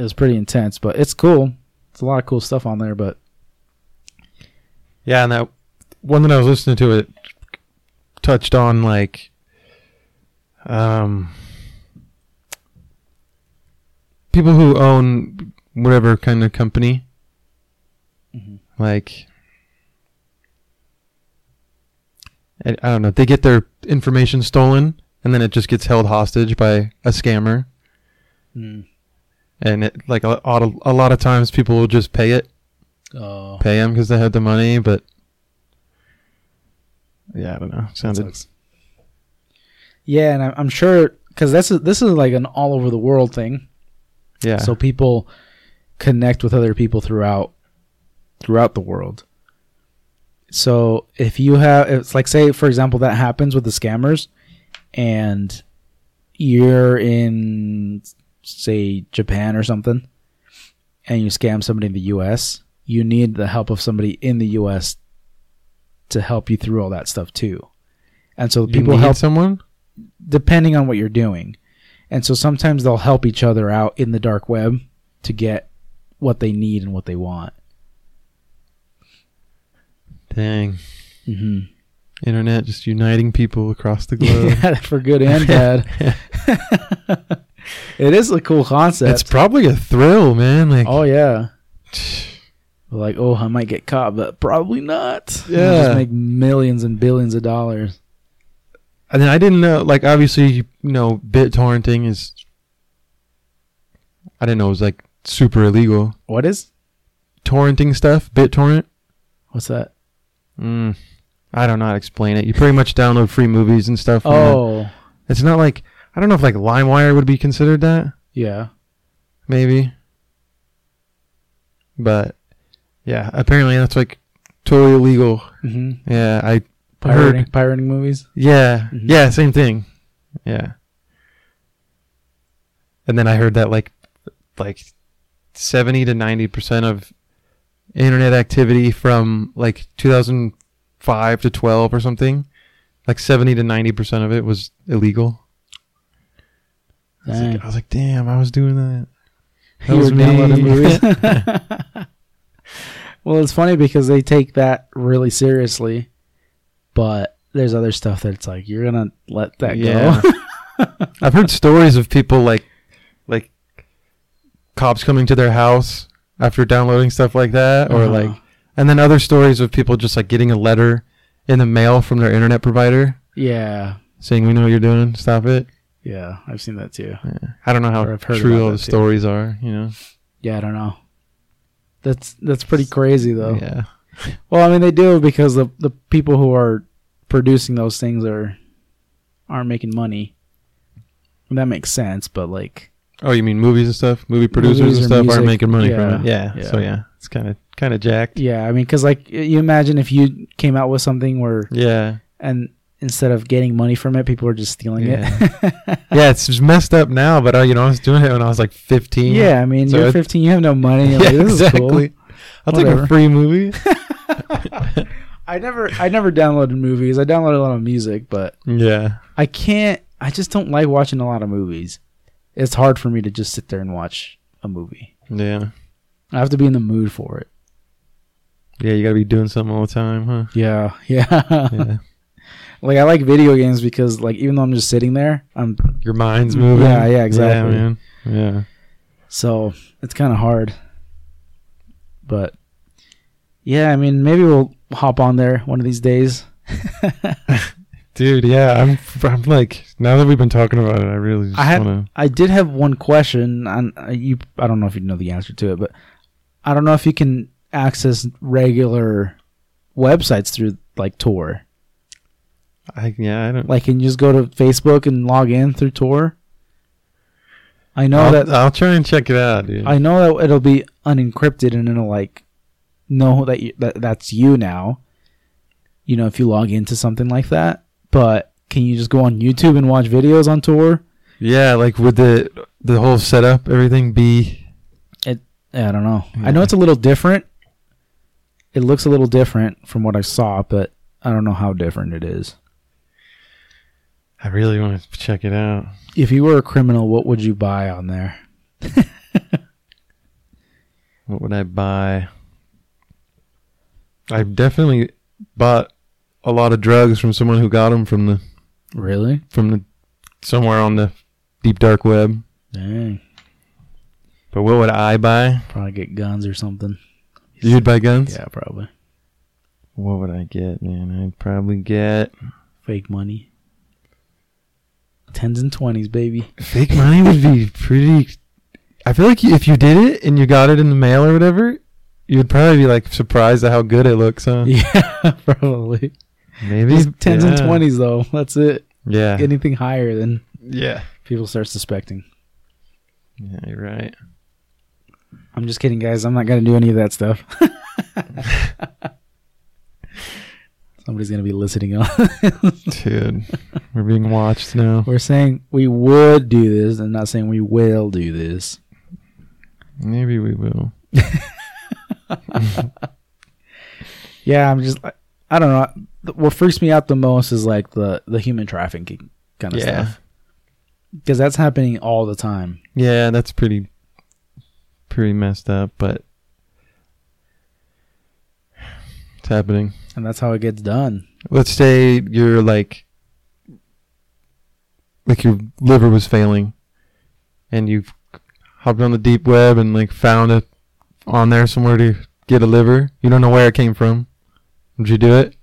S2: It was pretty intense, but it's cool. It's a lot of cool stuff on there, but
S1: Yeah, and that one that I was listening to it touched on like um people who own whatever kind of company
S2: Mhm.
S1: like I I don't know, they get their information stolen and then it just gets held hostage by a scammer
S2: mm.
S1: And it like a, a lot of times people will just pay it
S2: oh,
S1: pay them because they had the money, but yeah, I don't know.
S2: that
S1: Sounded.
S2: Yeah, and I'm, I'm sure because this is this is like an all over the world thing.
S1: yeah.
S2: So people connect with other people throughout throughout the world. So if you have it's like say for example that happens with the scammers and you're in say Japan or something and you scam somebody in the US, you need the help of somebody in the US to help you through all that stuff too. And so people help
S1: someone.
S2: depending on what you're doing. And so sometimes they'll help each other out in the dark web to get what they need and what they want.
S1: Dang.
S2: hmm
S1: Internet just uniting people across the globe.
S2: Yeah, for good and bad. it is a cool concept.
S1: it's probably a thrill, man. Like,
S2: oh yeah. Like, oh, I might get caught, but probably not.
S1: Yeah.
S2: just make millions and billions of dollars.
S1: and then I didn't know. Like, obviously, you know, bit torrenting is. I didn't know it was like super illegal.
S2: What is?
S1: Torrenting stuff, BitTorrent.
S2: What's that?
S1: Mm, I don't know how to explain it. You pretty much download free movies and stuff.
S2: Oh,
S1: it's not like I don't know if like LimeWire would be considered that.
S2: yeah.
S1: maybe. But yeah, apparently that's like totally illegal.
S2: hmm
S1: Yeah, I
S2: Pirating,
S1: heard.
S2: pirating movies.
S1: Yeah,
S2: Mhm.
S1: yeah, same thing. Yeah. And then I heard that like like 70 to 90% of internet activity from like 2005 to 12 or something, like 70 to 90% of it was illegal. I was, like, I was like, damn, I was doing that. That
S2: You
S1: was me.
S2: well, it's funny because they take that really seriously, but there's other stuff that's like you're gonna let that
S1: Yeah.
S2: go.
S1: I've heard stories of people like like cops coming to their house after downloading stuff like that or
S2: Uh-huh.
S1: like and then other stories of people just like getting a letter in the mail from their internet provider
S2: yeah,
S1: saying we know what you're doing, stop it.
S2: Yeah, I've seen that too.
S1: Yeah. I don't know how true all the stories are, you know.
S2: Yeah, I don't know. That's that's pretty crazy though.
S1: Yeah.
S2: Well, I mean, they do because the the people who are producing those things are aren't making money. And that makes sense, but like,
S1: Oh, you mean movies and stuff? Movie producers and stuff
S2: music,
S1: aren't making money
S2: yeah,
S1: from it. Yeah.
S2: yeah.
S1: So yeah, it's kind of kind of jacked.
S2: yeah, I mean, because like you imagine if you came out with something where
S1: Yeah.
S2: and instead of getting money from it, people were just stealing it.
S1: Yeah, it's just messed up now, but uh, you know, I was doing it when I was like 15.
S2: yeah, I mean,
S1: So
S2: you're 15, you have no money.
S1: Yeah,
S2: like, this is
S1: exactly.
S2: cool.
S1: I'll take a free movie.
S2: I never, I never downloaded movies. I downloaded a lot of music, but
S1: yeah.
S2: I can't. I just don't like watching a lot of movies. It's hard for me to just sit there and watch a movie.
S1: Yeah.
S2: I have to be in the mood for it.
S1: Yeah, you gotta be doing something all the time, huh?
S2: Yeah, yeah.
S1: Yeah.
S2: Like I like video games because like even though I'm just sitting there, I'm
S1: Your mind's moving.
S2: Yeah, yeah, exactly.
S1: Yeah, man. Yeah.
S2: so it's kind of hard. But yeah, I mean maybe we'll hop on there one of these days.
S1: Dude, yeah, I'm I'm like now that we've been talking about it, I really just
S2: I had-
S1: wanna
S2: I did have one question, and uh, you I don't know if you know the answer to it, but I don't know if you can access regular websites through like Tor.
S1: I yeah, I don't
S2: Like, can you just go to Facebook and log in through Tor? I know
S1: I'll,
S2: that
S1: I'll try and check it out, dude.
S2: I know that it'll be unencrypted and it'll like know that you, that that's you now. You know, if you log into something like that. But can you just go on YouTube and watch videos on Tor?
S1: yeah, like would the the whole setup, everything be
S2: Yeah, I don't know. I know it's a little different. It looks a little different from what I saw, but I don't know how different it is.
S1: I really want to check it out.
S2: If you were a criminal, what would you buy on there?
S1: What would I buy? I've definitely bought a lot of drugs from someone who got them from the
S2: Really?
S1: from the somewhere on the deep dark web.
S2: Dang.
S1: But what would I buy?
S2: Probably get guns or something.
S1: You'd buy guns?
S2: Yeah, probably.
S1: What would I get, man? I'd probably get
S2: Fake money. Tens and twenties, baby.
S1: fake money would be pretty I feel like if you did it and you got it in the mail or whatever, you'd probably be like surprised at how good it looks, huh?
S2: Yeah, probably.
S1: Maybe
S2: Just tens and twenties though. That's it.
S1: Yeah.
S2: Anything higher than
S1: Yeah.
S2: people start suspecting.
S1: Yeah, you're right.
S2: I'm just kidding, guys. I'm not gonna do any of that stuff. Somebody's gonna be listening on.
S1: Dude, we're being watched now.
S2: We're saying we would do this, and not saying we will do this.
S1: Maybe we will.
S2: Yeah, I'm just. I, I don't know. What freaks me out the most is like the the human trafficking kind of
S1: Yeah.
S2: stuff. because that's happening all the time.
S1: Yeah, that's pretty pretty messed up, but it's happening.
S2: And that's how it gets done.
S1: Let's say you're like like your liver was failing and you've hopped on the deep web and like found it on there somewhere to get a liver. You don't know where it came from. Would you do it?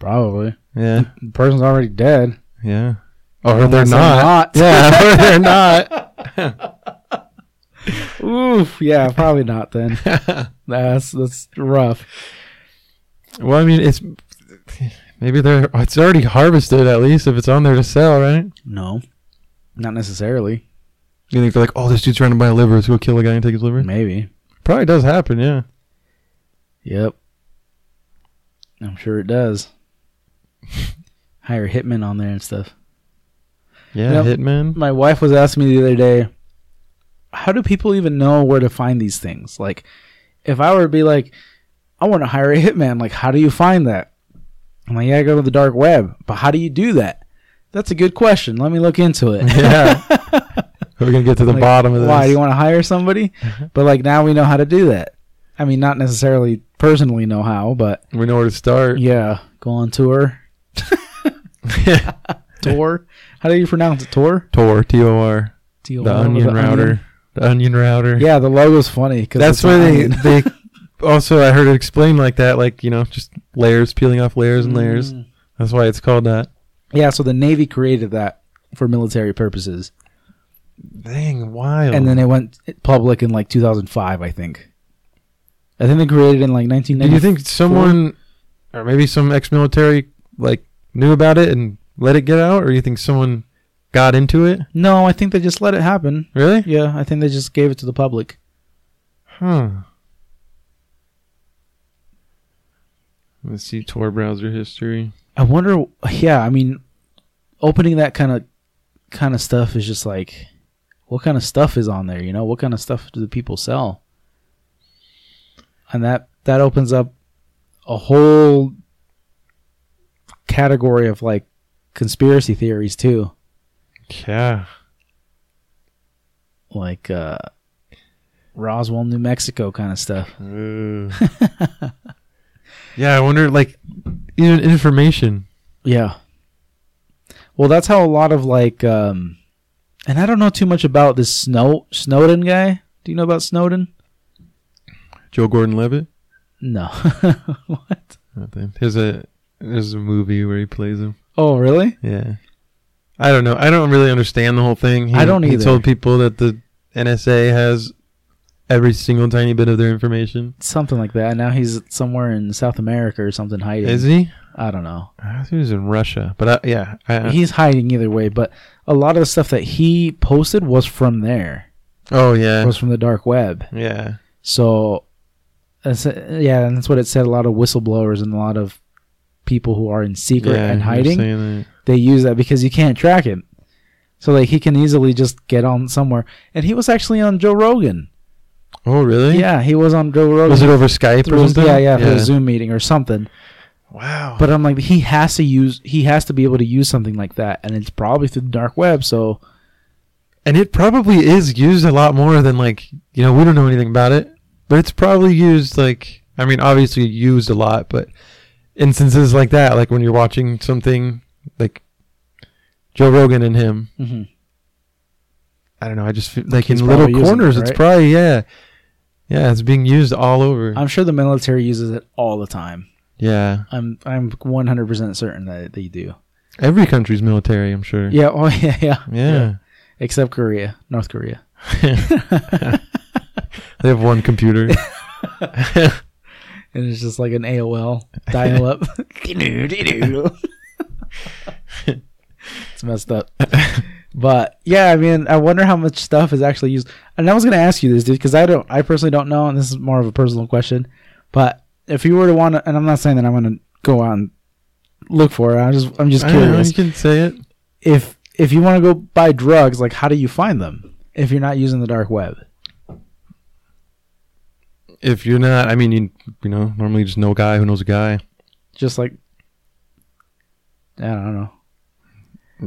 S2: Probably.
S1: Yeah.
S2: The person's already dead.
S1: Yeah. Or they're
S2: Unless they're
S1: not.
S2: not.
S1: Yeah, or they're not.
S2: Oof. Yeah, probably not then. That's that's rough.
S1: Well, I mean, it's maybe they're it's already harvested at least if it's on there to sell, right?
S2: No. Not necessarily.
S1: You think they're like, oh, this dude's trying to buy a liver, let's go kill a guy and take his liver.
S2: Maybe.
S1: Probably does happen, yeah.
S2: Yep. I'm sure it does. Hire hitmen on there and stuff.
S1: Yeah,
S2: Yep.
S1: hitman.
S2: My wife was asking me the other day, how do people even know where to find these things? Like, if I were to be like, I want to hire a hitman, like, how do you find that? I'm like, yeah, go to the dark web. But how do you do that? That's a good question. Let me look into it.
S1: Yeah. We're gonna get to the
S2: Like,
S1: bottom of this.
S2: Why do you want to hire somebody? Mm-hmm. but like now we know how to do that. I mean, not necessarily personally know how, but
S1: we know where to start.
S2: yeah, go on tour. Tour. How do you pronounce it? Tour.
S1: Tor, T O R.
S2: T-O-R
S1: The onion router. The onion router.
S2: Yeah, the logo's funny because
S1: That's why they they also I heard it explained like that, like, you know, just layers, peeling off layers and layers.
S2: Mm.
S1: That's why it's called that.
S2: Yeah, so the Navy created that for military purposes,
S1: Dang, wild.
S2: and then it went public in like 2005, I think. I think they created it in like 1990.
S1: Do you think someone, or maybe some ex-military, like knew about it and let it get out, or you think someone got into it?
S2: No, I think they just let it happen.
S1: Really?
S2: Yeah, I think they just gave it to the public.
S1: Huh. Let's see Tor browser history.
S2: I wonder. Yeah, I mean, opening that kind of kind of stuff is just like, what kind of stuff is on there? You know, what kind of stuff do the people sell? And that that opens up a whole category of like conspiracy theories too,
S1: Yeah.
S2: like uh, Roswell, New Mexico kind of stuff.
S1: yeah, I wonder, like, even information.
S2: Yeah. Well, that's how a lot of like, um, and I don't know too much about this Snow Snowden guy. Do you know about Snowden?
S1: Joe Gordon Levitt.
S2: No. what?
S1: Nothing. There's a there's a movie where he plays him.
S2: Oh, really?
S1: Yeah. I don't know. I don't really understand the whole thing. He,
S2: I don't either.
S1: He told people that the NSA has every single tiny bit of their information.
S2: Something like that. Now he's somewhere in South America or something hiding.
S1: Is he?
S2: I don't know.
S1: I think he was in Russia, but I, yeah, I,
S2: He's hiding either way, but a lot of the stuff that he posted was from there.
S1: oh yeah,
S2: Was from the dark web.
S1: yeah,
S2: So, yeah, and that's what it said. A lot of whistleblowers and a lot of people who are in secret
S1: yeah.
S2: and hiding. they use that because you can't track him. So like he can easily just get on somewhere. And he was actually on Joe Rogan.
S1: Oh really?
S2: Yeah, he was on Joe Rogan.
S1: Was it over Skype or something?
S2: Yeah, yeah, for a Zoom meeting or something.
S1: Wow.
S2: But I'm like, he has to use, he has to be able to use something like that, and it's probably through the dark web. So
S1: and it probably is used a lot more than like you know we don't know anything about it, but it's probably used like I mean obviously used a lot, but instances like that, like when you're watching something like Joe Rogan and him, mm-hmm. I don't know. I just feel like
S2: He's
S1: in little
S2: using it,
S1: corners, it's probably yeah, yeah. It's being used all over.
S2: I'm sure the military uses it all the time.
S1: yeah,
S2: I'm I'm 100 percent certain that they do.
S1: every country's military. I'm sure.
S2: Yeah. Oh yeah, yeah.
S1: yeah.
S2: Except Korea, North Korea.
S1: they have one computer.
S2: and it's just like an AOL dial up. it's messed up. But yeah, I mean, I wonder how much stuff is actually used. And I was gonna ask you this, dude, because I don't, I personally don't know, and this is more of a personal question. But if you were to want to, and I'm not saying that I'm gonna go out and look for it. I'm just, I'm just
S1: I don't know,
S2: curious.
S1: you can say it.
S2: If if you want to go buy drugs, like how do you find them if you're not using the dark web?
S1: If you're not, I mean, you you know, normally just know a guy who knows a guy.
S2: Just like I don't know.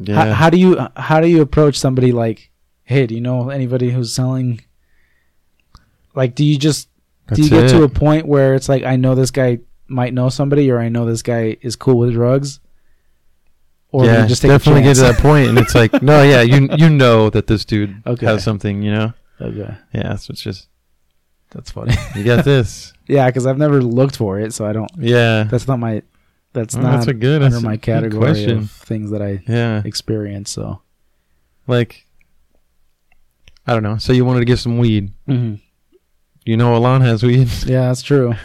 S1: Yeah.
S2: How, how do you how do you approach somebody like, hey, do you know anybody who's selling? Like, do you just do you
S1: That's
S2: get to a point where it's like, I know this guy might know somebody, or I know this guy is cool with drugs, or
S1: yeah,
S2: you just take
S1: definitely
S2: a
S1: get to that point, and it's like, no, yeah, you you know that this dude
S2: Okay.
S1: has something, you know.
S2: okay,
S1: Yeah, so it's just
S2: that's funny.
S1: you got this.
S2: yeah, because I've never looked for it, so I don't.
S1: Yeah,
S2: That's not my. That's
S1: Oh,
S2: not
S1: that's a good
S2: under
S1: that's
S2: my category of things that I
S1: Yeah,
S2: experience. So.
S1: like I don't know. So you wanted to get some weed.
S2: hmm
S1: You know, Alon has weed.
S2: Yeah, that's true.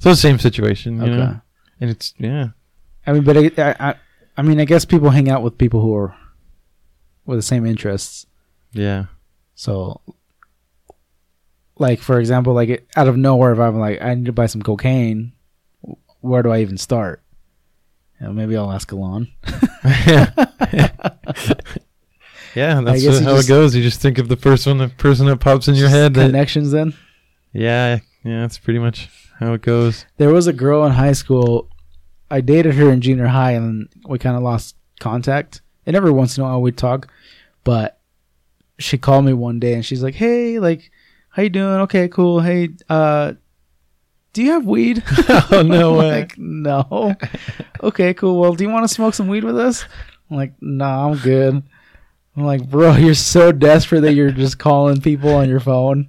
S1: So same situation, you
S2: Okay.
S1: know. And it's yeah,
S2: I mean, but I, I, I- I mean, I guess people hang out with people who are with the same interests.
S1: yeah,
S2: So, like for example, like out of nowhere, if I'm like, I need to buy some cocaine, where do I even start? You know, maybe I'll ask Alon.
S1: yeah. yeah
S2: That's you
S1: how
S2: just-
S1: it goes. You just think of the first one, the person that pops in your head. That,
S2: Connections. Then
S1: yeah, yeah. That's pretty much how it goes.
S2: there was a girl in high school. I dated her in junior high, and we kind of lost contact. And every once in a while we'd talk, but she called me one day and she's like, "Hey, like, how you doing? Okay, cool. Hey, uh, do you have weed?"
S1: Oh, no
S2: I'm
S1: way.
S2: Like, no. okay, cool. Well, do you want to smoke some weed with us? I'm like, nah, I'm good. I'm like, bro, you're so desperate that you're just calling people on your phone.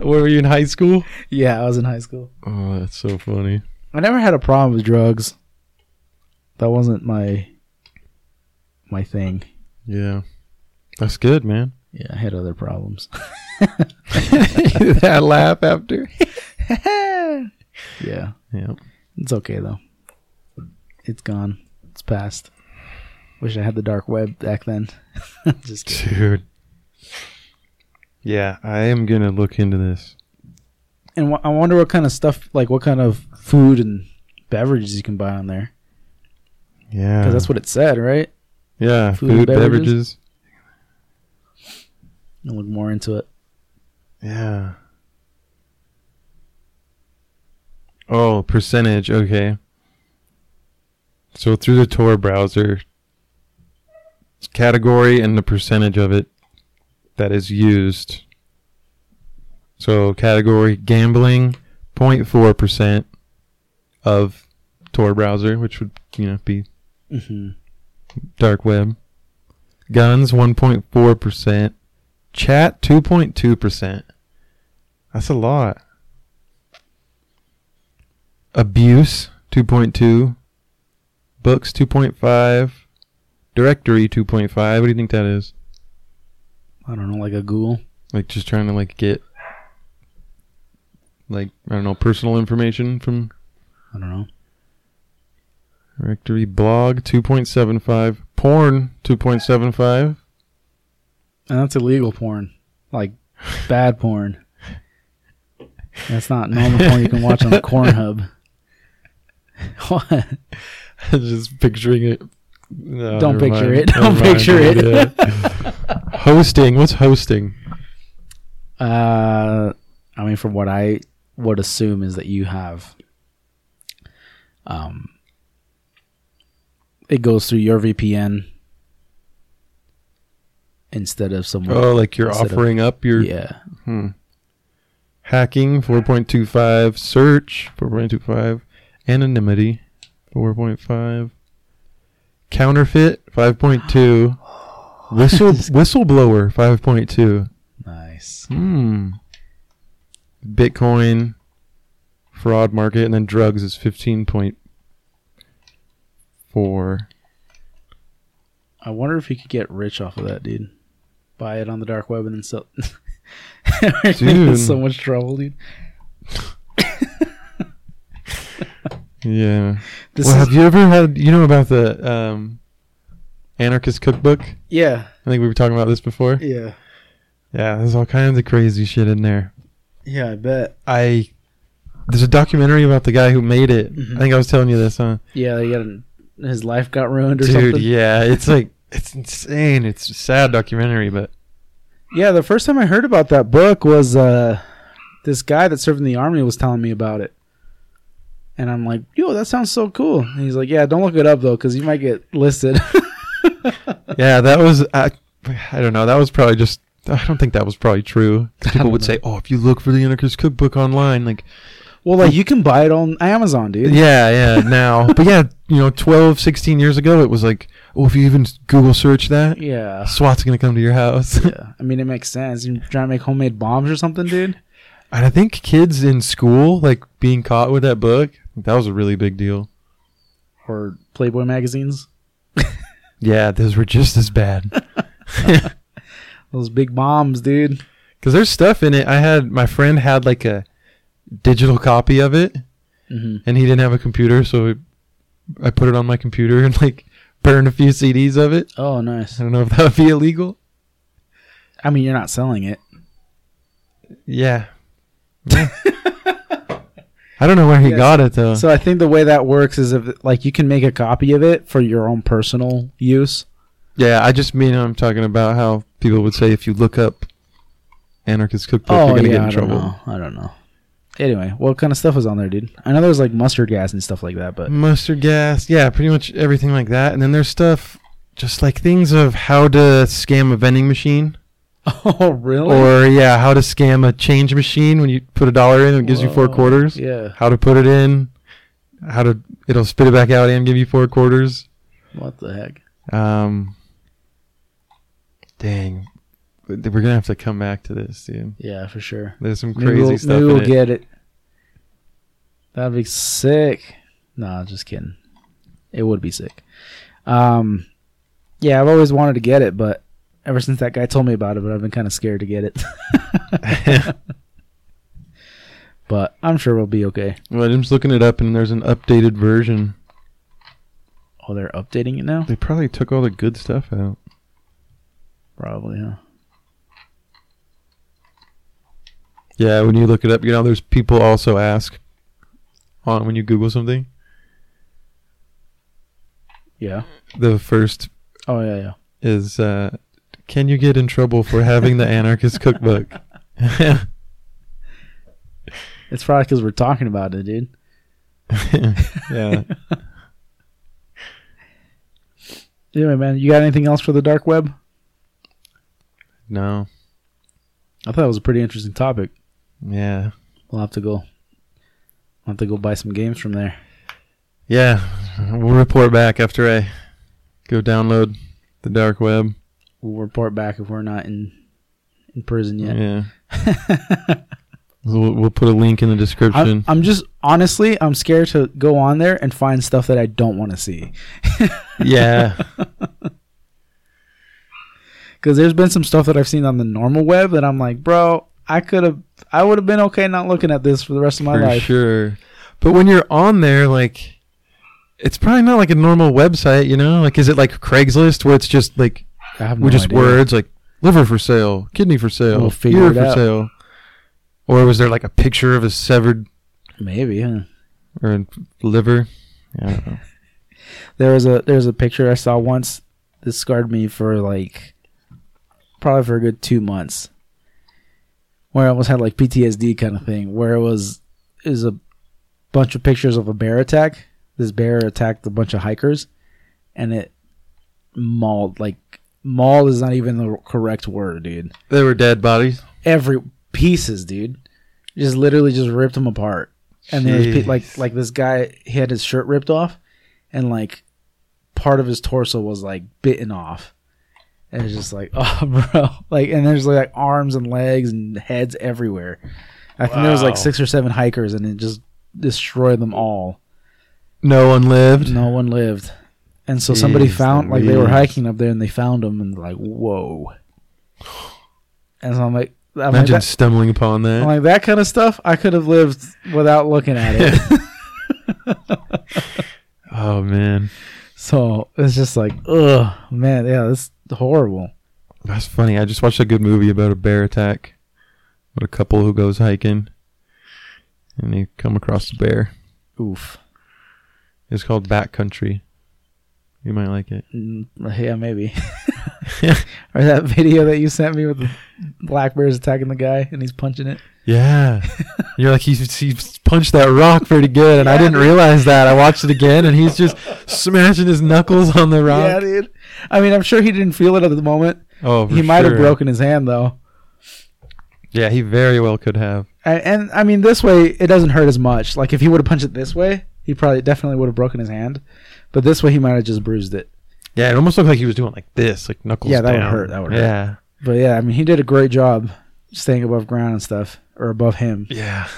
S1: Where were you in high school?
S2: yeah, I was in high school.
S1: Oh, that's so funny.
S2: I never had a problem with drugs. That wasn't my my thing.
S1: Yeah, that's good, man.
S2: Yeah, I had other problems.
S1: that laugh after.
S2: yeah,
S1: Yeah.
S2: it's okay though. It's gone. It's past. Wish I had the dark web back then. Just kidding.
S1: Dude. Yeah, I am gonna look into this.
S2: And wh- I wonder what kind of stuff, like what kind of food and beverages you can buy on there.
S1: Yeah,
S2: Because that's what it said, right?
S1: Yeah,
S2: food
S1: food,
S2: and beverages.
S1: beverages.
S2: I'll look more into it.
S1: Yeah. Oh, percentage. Okay. So through the Tor browser, category and the percentage of it that is used. So category gambling, 0.4% of Tor browser, which would you know be
S2: Mm-hmm.
S1: dark web. Guns 1.4%. Chat 2.2%. That's a lot. Abuse 2.2. Books 2.5. Directory 2.5. What do you think that is?
S2: I don't know, like a Google.
S1: Like just trying to like get like I don't know personal information from
S2: I don't know.
S1: directory blog 2.75 porn 2.75
S2: And that's illegal porn, like bad porn. That's not normal porn you can watch on the Cornhub. what?
S1: just picturing it. No,
S2: Don't picture
S1: mind.
S2: it. Don't
S1: Never mind,
S2: picture it.
S1: yeah. hosting. What's hosting?
S2: Uh, I mean, from what I would assume is that you have, um, it goes through your VPN instead of someone.
S1: Oh, like you're
S2: Instead of-
S1: offering up your
S2: yeah.
S1: hmm. Hacking 4.25, search 4.25, anonymity 4.5, counterfeit 5.2, whistle whistleblower 5.2.
S2: Nice.
S1: Hmm. Bitcoin, fraud market, and then drugs is fifteen point four.
S2: I wonder if you could get rich off of that, dude. Buy it on the dark web and then sell.
S1: Dude.
S2: so much trouble, dude.
S1: Yeah.
S2: This
S1: well,
S2: is,
S1: have you ever had? You know about the um, anarchist cookbook?
S2: yeah,
S1: I think we were talking about this before.
S2: yeah,
S1: Yeah, there's all kinds of crazy shit in there.
S2: yeah. I bet.
S1: I there's a documentary about the guy who made it.
S2: Mhm.
S1: I think I was telling you this, huh?
S2: Yeah, they got an, his life got ruined or
S1: Dude,
S2: something.
S1: yeah, it's like it's insane. It's a sad documentary, but
S2: Yeah, the first time I heard about that book was uh, this guy that served in the army was telling me about it. And I'm like, yo, that sounds so cool. And he's like, yeah, don't look it up though, because you might get listed.
S1: Yeah, that was I, I don't know. That was probably just I don't think that was probably true. People would
S2: know.
S1: say, "Oh, if you look for the Anarchist Cookbook online, like
S2: well, like you can buy it on Amazon, dude.
S1: yeah, yeah, now." but yeah, you know, 12, 16 years ago, it was like, "Oh, if you even Google search that,
S2: Yeah.
S1: SWAT's going to come to your house."
S2: yeah. I mean, it makes sense. You're trying to make homemade bombs or something, dude?
S1: and I think kids in school like being caught with that book, that was a really big deal.
S2: Or Playboy magazines?
S1: Yeah, those were just as bad.
S2: Those big bombs, dude.
S1: Cuz there's stuff in it. I had my friend had like a digital copy of it.
S2: hmm
S1: and he didn't have a computer, so I put it on my computer and like burned a few CDs of it.
S2: Oh, nice.
S1: I don't know if that would be illegal.
S2: I mean, you're not selling it.
S1: Yeah. Yeah. I don't know where he
S2: Yes.
S1: got it though.
S2: So I think the way that works is if like you can make a copy of it for your own personal use.
S1: yeah, I just mean I'm talking about how people would say if you look up anarchist cookbook,
S2: Oh
S1: you're gonna
S2: yeah,
S1: get in
S2: I
S1: trouble.
S2: don't know. I don't know. Anyway, what kind of stuff was on there, dude? I know there was like mustard gas and stuff like that, but
S1: Mustard gas, yeah, pretty much everything like that. And then there's stuff just like things of how to scam a vending machine.
S2: oh really?
S1: Or yeah, how to scam a change machine when you put a dollar in and it gives you four quarters.
S2: Yeah.
S1: how to put it in, how to it'll spit it back out and give you four quarters.
S2: What the heck?
S1: Um, dang, we're gonna have to come back to this, dude.
S2: Yeah, for sure.
S1: There's some
S2: Maybe
S1: crazy
S2: we'll,
S1: stuff
S2: maybe we'll
S1: it.
S2: get it. That'd be sick. Nah, just kidding. It would be sick. Um, yeah, I've always wanted to get it, but ever since that guy told me about it, but I've been kind of scared to get it. but I'm sure we'll be okay.
S1: well, I'm just looking it up, and there's an updated version.
S2: Oh, they're updating it now.
S1: They probably took all the good stuff out.
S2: Probably, huh?
S1: Yeah, when you look it up, you know, there's people also ask on when you Google something.
S2: Yeah.
S1: The first
S2: Oh yeah, yeah.
S1: is, uh, "Can you get in trouble for having the anarchist cookbook?"
S2: It's probably because we're talking about it, dude.
S1: yeah.
S2: Anyway, man, you got anything else for the dark web?
S1: No.
S2: I thought it was a pretty interesting topic.
S1: Yeah.
S2: We'll have to go. I'll have to go buy some games from there.
S1: Yeah. We'll report back after I go download the dark web.
S2: We'll report back if we're not in in prison yet.
S1: Yeah. We'll, we'll put a link in the description.
S2: I'm, I'm just honestly, I'm scared to go on there and find stuff that I don't want to see.
S1: yeah.
S2: Because there's been some stuff that I've seen on the normal web that I'm like, bro, I could have, I would have been okay not looking at this for the rest of my
S1: for
S2: life.
S1: sure. But when you're on there, like, it's probably not like a normal website, you know? Like, is it like Craigslist where it's just like,
S2: I have no
S1: just
S2: idea.
S1: words like liver for sale, kidney for sale,
S2: We'll
S1: ear for
S2: out.
S1: sale? Or was there like a picture of a severed
S2: Maybe. Huh?
S1: or a liver? Yeah, I don't know.
S2: There was a there's a picture I saw once. This scarred me for like probably for a good two months. Where I almost had like PTSD kind of thing. Where it was is a bunch of pictures of a bear attack. This bear attacked a bunch of hikers, and it mauled like mauled is not even the correct word, dude.
S1: They were dead bodies.
S2: Every pieces, dude. Just literally just ripped them apart. And there was like like this guy he had his shirt ripped off and like part of his torso was like bitten off. And it's just like, oh bro. Like and there's like arms and legs and heads everywhere. I think there was like six or seven hikers and it just destroyed them all.
S1: No one lived.
S2: No one lived. And so somebody
S1: Jeez
S2: found like they were
S1: Louise.
S2: hiking up there and they found them and like, whoa. And so I'm like I'm like,
S1: Imagine
S2: that,
S1: stumbling upon that.
S2: I'm like that kind of stuff I could have lived without looking at it.
S1: oh man,
S2: so it's just like, ugh, man, yeah, that's horrible.
S1: that's funny. I just watched a good movie about a bear attack. With a couple who goes hiking, and they come across a bear.
S2: Oof.
S1: It's called Backcountry. You might like it.
S2: Mm, yeah, maybe. or that video that you sent me with the black bears attacking the guy and he's punching it.
S1: Yeah. You're like, he, he punched that rock pretty good, and I didn't
S2: dude.
S1: realize that. I watched it again, and he's just smashing his knuckles on the rock.
S2: Yeah, dude. I mean, I'm sure he didn't feel it at the moment.
S1: oh,
S2: he might have broken his hand though.
S1: Yeah, he very well could have.
S2: And, and I mean, this way it doesn't hurt as much. Like if he would have punched it this way, he probably definitely would have broken his hand. But this way, he might have just bruised it.
S1: Yeah, it almost looked like he was doing like this, like knuckles
S2: Yeah, that would hurt, that would hurt.
S1: yeah.
S2: But yeah, I mean, he did a great job staying above ground and stuff, or above him,
S1: Yeah.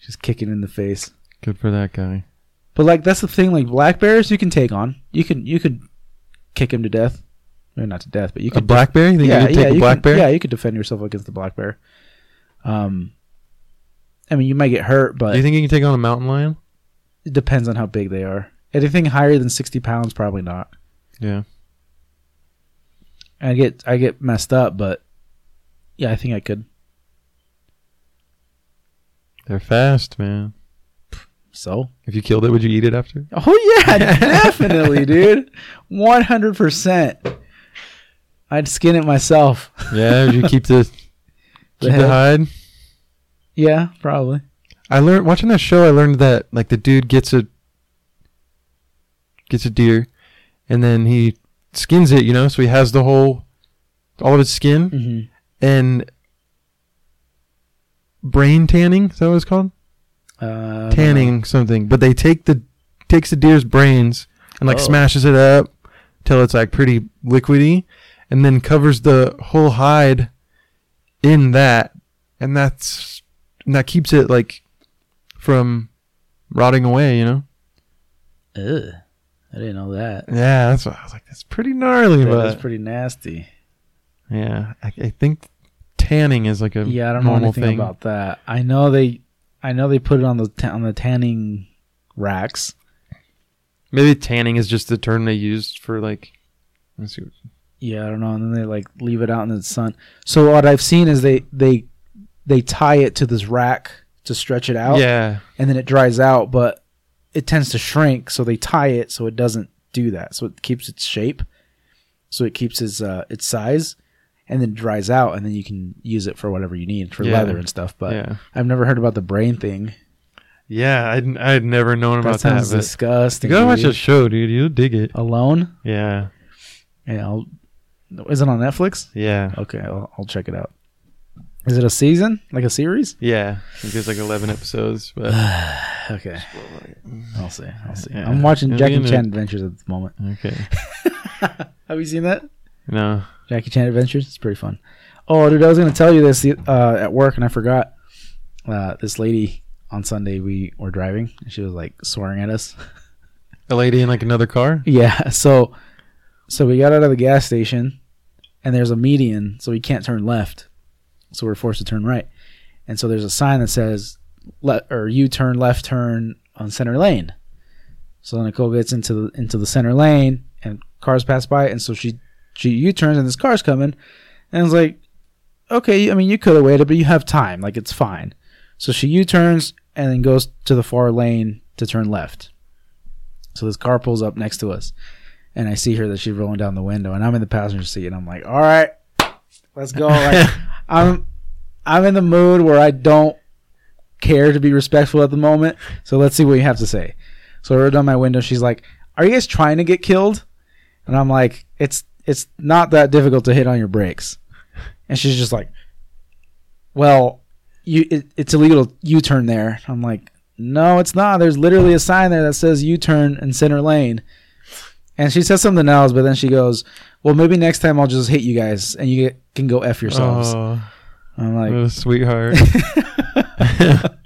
S2: just kicking in the face.
S1: Good for that guy.
S2: But like that's the thing, like black bears, you can take on. You can you could kick him to death. Well, not to death, but you
S1: A
S2: could
S1: black bear? You think
S2: yeah,
S1: you could
S2: yeah,
S1: take a black
S2: can-
S1: bear?
S2: Yeah, you could defend yourself against the black bear. Um, I mean, you might get hurt, but
S1: Do you think you can take on a mountain lion?
S2: it depends on how big they are. Anything higher than sixty pounds, probably not.
S1: Yeah.
S2: I get I get messed up, but yeah, I think I could.
S1: They're fast, man.
S2: So,
S1: If you killed it, would you eat it after?
S2: oh yeah, definitely, dude, one hundred percent. I'd skin it myself.
S1: Yeah, would you keep the
S2: The
S1: keep
S2: head?
S1: the hide?
S2: Yeah, probably.
S1: I learned watching that show. I learned that like the dude gets a gets a deer, and then he skins it. You know, so he has the whole all of its skin
S2: Mm-hmm.
S1: and brain tanning. Is that what it's called?
S2: Uh,
S1: Tanning something. But they take the takes the deer's brains and like
S2: Oh.
S1: smashes it up till it's like pretty liquidy, and then covers the whole hide in that, and that's and that keeps it like from rotting away. You know.
S2: Ugh, I didn't know that.
S1: Yeah, that's what I was like. That's pretty gnarly,
S2: That
S1: but
S2: is pretty nasty.
S1: yeah, I, I think tanning is like a
S2: Yeah, I don't know anything
S1: thing.
S2: about that. I know they, I know they put it on the ta- on the tanning racks.
S1: Maybe tanning is just the term they used for like. Let's see.
S2: Yeah, I don't know. And then they like leave it out in the sun. So what I've seen is they they they tie it to this rack to stretch it out.
S1: Yeah,
S2: and then it dries out, but it tends to shrink, so they tie it so it doesn't do that. So it keeps its shape, so it keeps its uh, its size, and then dries out, and then you can use it for whatever you need for
S1: Yeah.
S2: leather and stuff. But
S1: yeah,
S2: I've never heard about the brain thing.
S1: yeah. I'd I'd never known
S2: That
S1: about that.
S2: sounds
S1: But
S2: disgusting.
S1: you gotta watch
S2: dude.
S1: the show, dude. You'll dig it.
S2: Alone.
S1: Yeah,
S2: Yeah, I'll, is it on Netflix?
S1: yeah,
S2: Okay, I'll, I'll check it out. Is it a season, like a series?
S1: yeah. I think there's like 11 episodes, but
S2: Okay, I'll see. I'll see.
S1: Yeah.
S2: I'm watching Jackie Chan. Adventures at the moment.
S1: okay.
S2: Have you seen that?
S1: No,
S2: Jackie Chan Adventures. It's pretty fun. Oh, dude, I was gonna tell you this uh, at work and I forgot. Uh, this lady on Sunday we were driving and she was like swearing at us.
S1: a lady in like another car.
S2: yeah. So, so we got out of the gas station and there's a median, so we can't turn left. So we're forced to turn right. And so there's a sign that says let or U turn left turn on center lane. So Nicole gets into the into the center lane and cars pass by and so she she U turns and this car's coming and it's like okay, I mean you could have waited but you have time, like it's fine. So she U turns and then goes to the far lane to turn left. So this car pulls up next to us and I see her that she's rolling down the window and I'm in the passenger seat and I'm like, "All right, let's go." Like I'm I'm in the mood where I don't care to be respectful at the moment. So let's see what you have to say. So I rolled down my window. She's like, "Are you guys trying to get killed?" And I'm like, "It's it's not that difficult to hit on your brakes." And she's just like, "Well, you it, it's illegal to U-turn there." I'm like, "No, it's not. There's literally a sign there that says U-turn in center lane." And she says something else, but then she goes, "Well, maybe next time I'll just hit you guys, and you get, can go f yourselves."
S1: Oh,
S2: I'm like,
S1: sweetheart.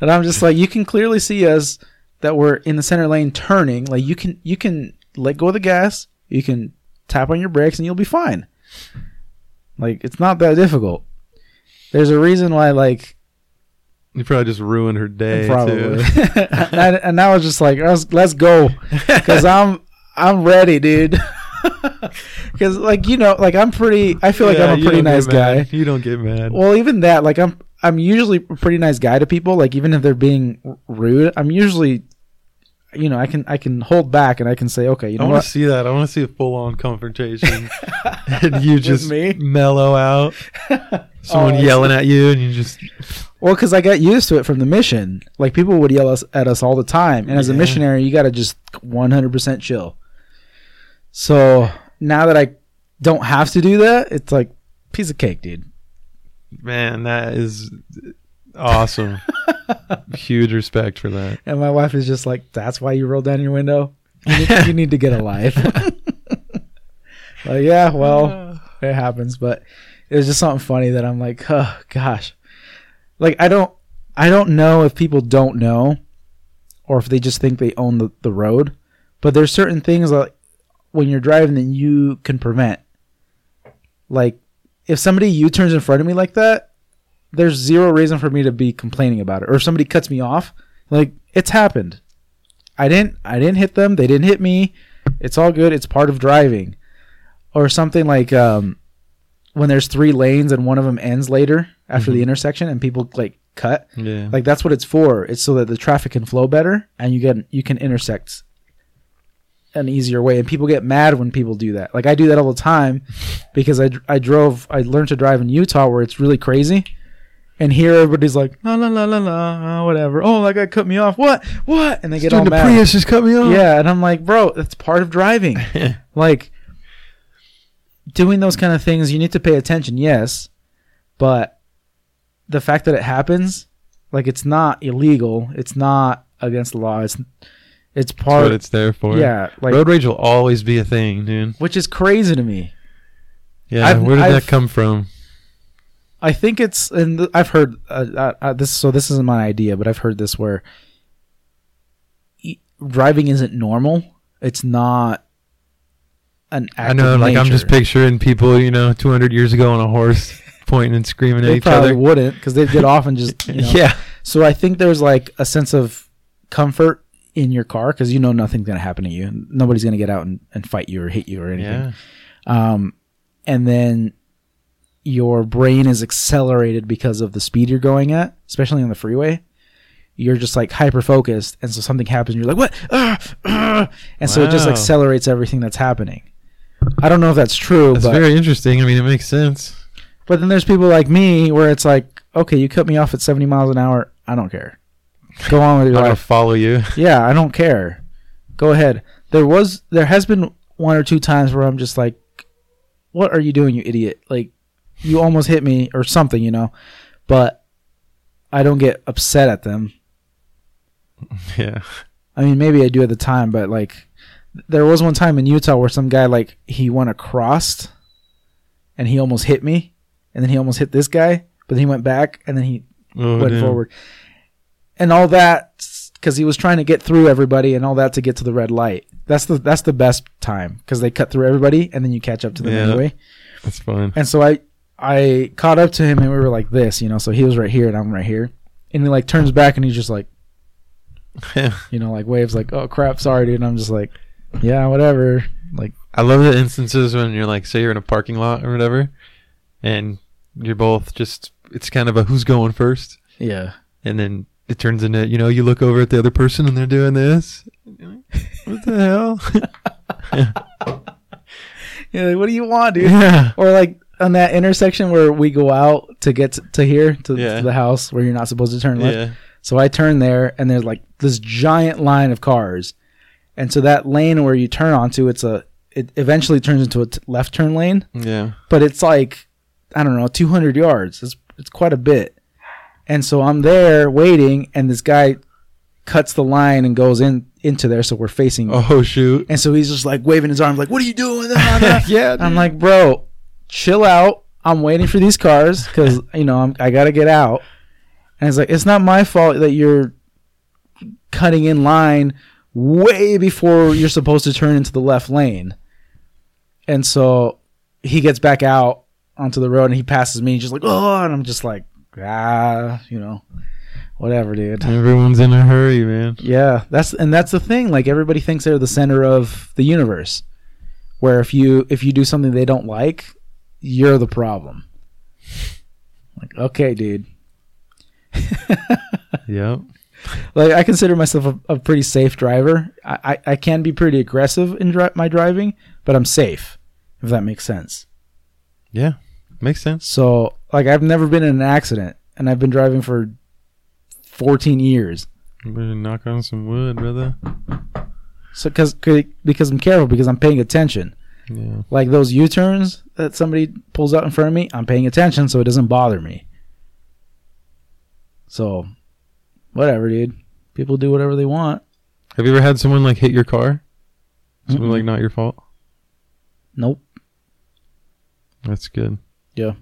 S2: and I'm just like, you can clearly see us that we're in the center lane turning. Like you can you can let go of the gas, you can tap on your brakes, and you'll be fine. Like it's not that difficult. There's a reason why, like
S1: you probably just ruined her day.
S2: probably,
S1: Too.
S2: and, and I was just like, let's, let's go, because I'm I'm ready, dude. Because like you know, like I'm pretty. I feel like
S1: Yeah,
S2: I'm a pretty nice guy.
S1: You don't get mad.
S2: Well, even that, like I'm, I'm usually a pretty nice guy to people. Like even if they're being rude, I'm usually, you know, I can I can hold back and I can say, okay, you
S1: I
S2: know
S1: want to see that. I want to see a full on confrontation, and you just
S2: me?
S1: mellow out. Someone
S2: Oh,
S1: yelling at you, and you just
S2: Well, because I got used to it from the mission. Like people would yell us, at us all the time, and as a missionary, you got to just 100% chill. So now that I don't have to do that, it's like piece of cake, dude.
S1: man, that is awesome. Huge respect for that.
S2: And my wife is just like, "That's why you rolled down your window. You need, you need to get a life." like, yeah, well, it happens, but it was just something funny that I'm like, oh gosh, like I don't, I don't know if people don't know, or if they just think they own the, the road, but there's certain things like when you're driving that you can prevent. Like, if somebody U turns in front of me like that, there's zero reason for me to be complaining about it. Or if somebody cuts me off, like it's happened. I didn't, I didn't hit them. They didn't hit me. It's all good. It's part of driving. Or something like um, when there's three lanes and one of them ends later after the
S1: Mhm.
S2: intersection and people like cut
S1: Yeah.
S2: like that's what it's for it's so that the traffic can flow better and you get you can intersect an easier way and people get mad when people do that like i do that all the time because i, I drove i learned to drive in utah where it's really crazy and here everybody's like la la la la la uh, whatever oh that guy cut me off what what and they get all
S1: Dude, the
S2: mad
S1: Prius just cut me off.
S2: yeah and i'm like bro that's part of driving like doing those kind of things you need to pay attention yes but the fact that it happens like it's not illegal it's not against the law it's it's
S1: That's
S2: part
S1: what it's there for.
S2: yeah like
S1: Road rage will always be a thing, dude.
S2: which is crazy to me
S1: Yeah.
S2: I've-
S1: where did
S2: I've-
S1: that come from?
S2: I think it's and th- i've heard uh, uh, uh, this so this isn't my idea but i've heard this where e- driving isn't normal it's not an act
S1: I know, like I'm just picturing people, you know, 200 years ago on a horse, pointing and screaming at
S2: they
S1: each
S2: probably
S1: other.
S2: wouldn't because they'd get off and just you know.
S1: Yeah.
S2: So I think there's like a sense of comfort in your car because you know nothing's gonna happen to you. Nobody's gonna get out and, and fight you or hit you or anything.
S1: Yeah.
S2: Um, and then your brain is accelerated because of the speed you're going at, especially on the freeway. You're just like hyper focused, and so something happens, and you're like, "What?" Ah, ah," and so it just
S1: Wow.
S2: accelerates everything that's happening. I don't know if that's true,
S1: That's
S2: but
S1: very interesting. I mean, it makes sense.
S2: but then there's people like me where it's like, okay, you cut me off at 70 miles an hour. I don't care. Go on with
S1: I'm
S2: your
S1: gonna
S2: life.
S1: follow you.
S2: Yeah, I don't care. Go ahead. There was, there has been one or two times where I'm just like, what are you doing, you idiot? Like, you almost hit me or something, you know? But I don't get upset at them.
S1: Yeah.
S2: I mean, maybe I do at the time, but like, there was one time in Utah where some guy like he went across, and he almost hit me, and then he almost hit this guy, but then he went back, and then he
S1: Oh,
S2: went
S1: damn.
S2: forward, and all that because he was trying to get through everybody, and all that to get to the red light. That's the that's the best time because they cut through everybody, and then you catch up to them
S1: Yeah.
S2: anyway.
S1: That's fun.
S2: And so I I caught up to him, and we were like this, you know. So he was right here, and I'm right here, and he like turns back, and he's just like. you know, like waves like, "Oh crap, sorry, dude." And I'm just like, "Yeah, whatever." Like,
S1: I love the instances when you're like, say you're in a parking lot or whatever, and you're both just, it's kind of a who's going first.
S2: yeah,
S1: And then it turns into, you know, you look over at the other person and they're doing this. Like, what the hell?
S2: yeah. Like, what do you want, dude?
S1: yeah.
S2: Or like on that intersection where we go out to get to, to here to,
S1: Yeah.
S2: to the house where you're not supposed to turn left.
S1: Yeah.
S2: So I turn there, and there's like this giant line of cars, and so that lane where you turn onto, it's a it eventually turns into a t- left turn lane,
S1: Yeah.
S2: but it's like I don't know, 200 yards. It's it's quite a bit, and so I'm there waiting, and this guy cuts the line and goes in into there, so we're facing,
S1: Oh, shoot.
S2: and so he's just like waving his arms, like, "What are you doing?"
S1: yeah.
S2: I'm like, bro, chill out. I'm waiting for these cars because you know I'm, I gotta get out. And it's like it's not my fault that you're cutting in line way before you're supposed to turn into the left lane. And so he gets back out onto the road and he passes me. He's just like, oh, and I'm just like, ah, you know, whatever, dude.
S1: Everyone's in a hurry, man.
S2: Yeah, that's and that's the thing. Like everybody thinks they're the center of the universe. Where if you if you do something they don't like, you're the problem. Like, okay, dude.
S1: Yep.
S2: like I consider myself a, a pretty safe driver. I, I, I can be pretty aggressive in dri- my driving, but I'm safe, if that makes sense.
S1: Yeah, makes sense.
S2: So like I've never been in an accident, and I've been driving for 14 years.
S1: You better knock on some wood, brother.
S2: So because because I'm careful because I'm paying attention.
S1: Yeah.
S2: Like those U-turns that somebody pulls out in front of me, I'm paying attention so it doesn't bother me. So, whatever, dude. People do whatever they want.
S1: Have you ever had someone like hit your car? Something
S2: Mm-mm.
S1: like not your fault.
S2: Nope.
S1: That's good. Yeah.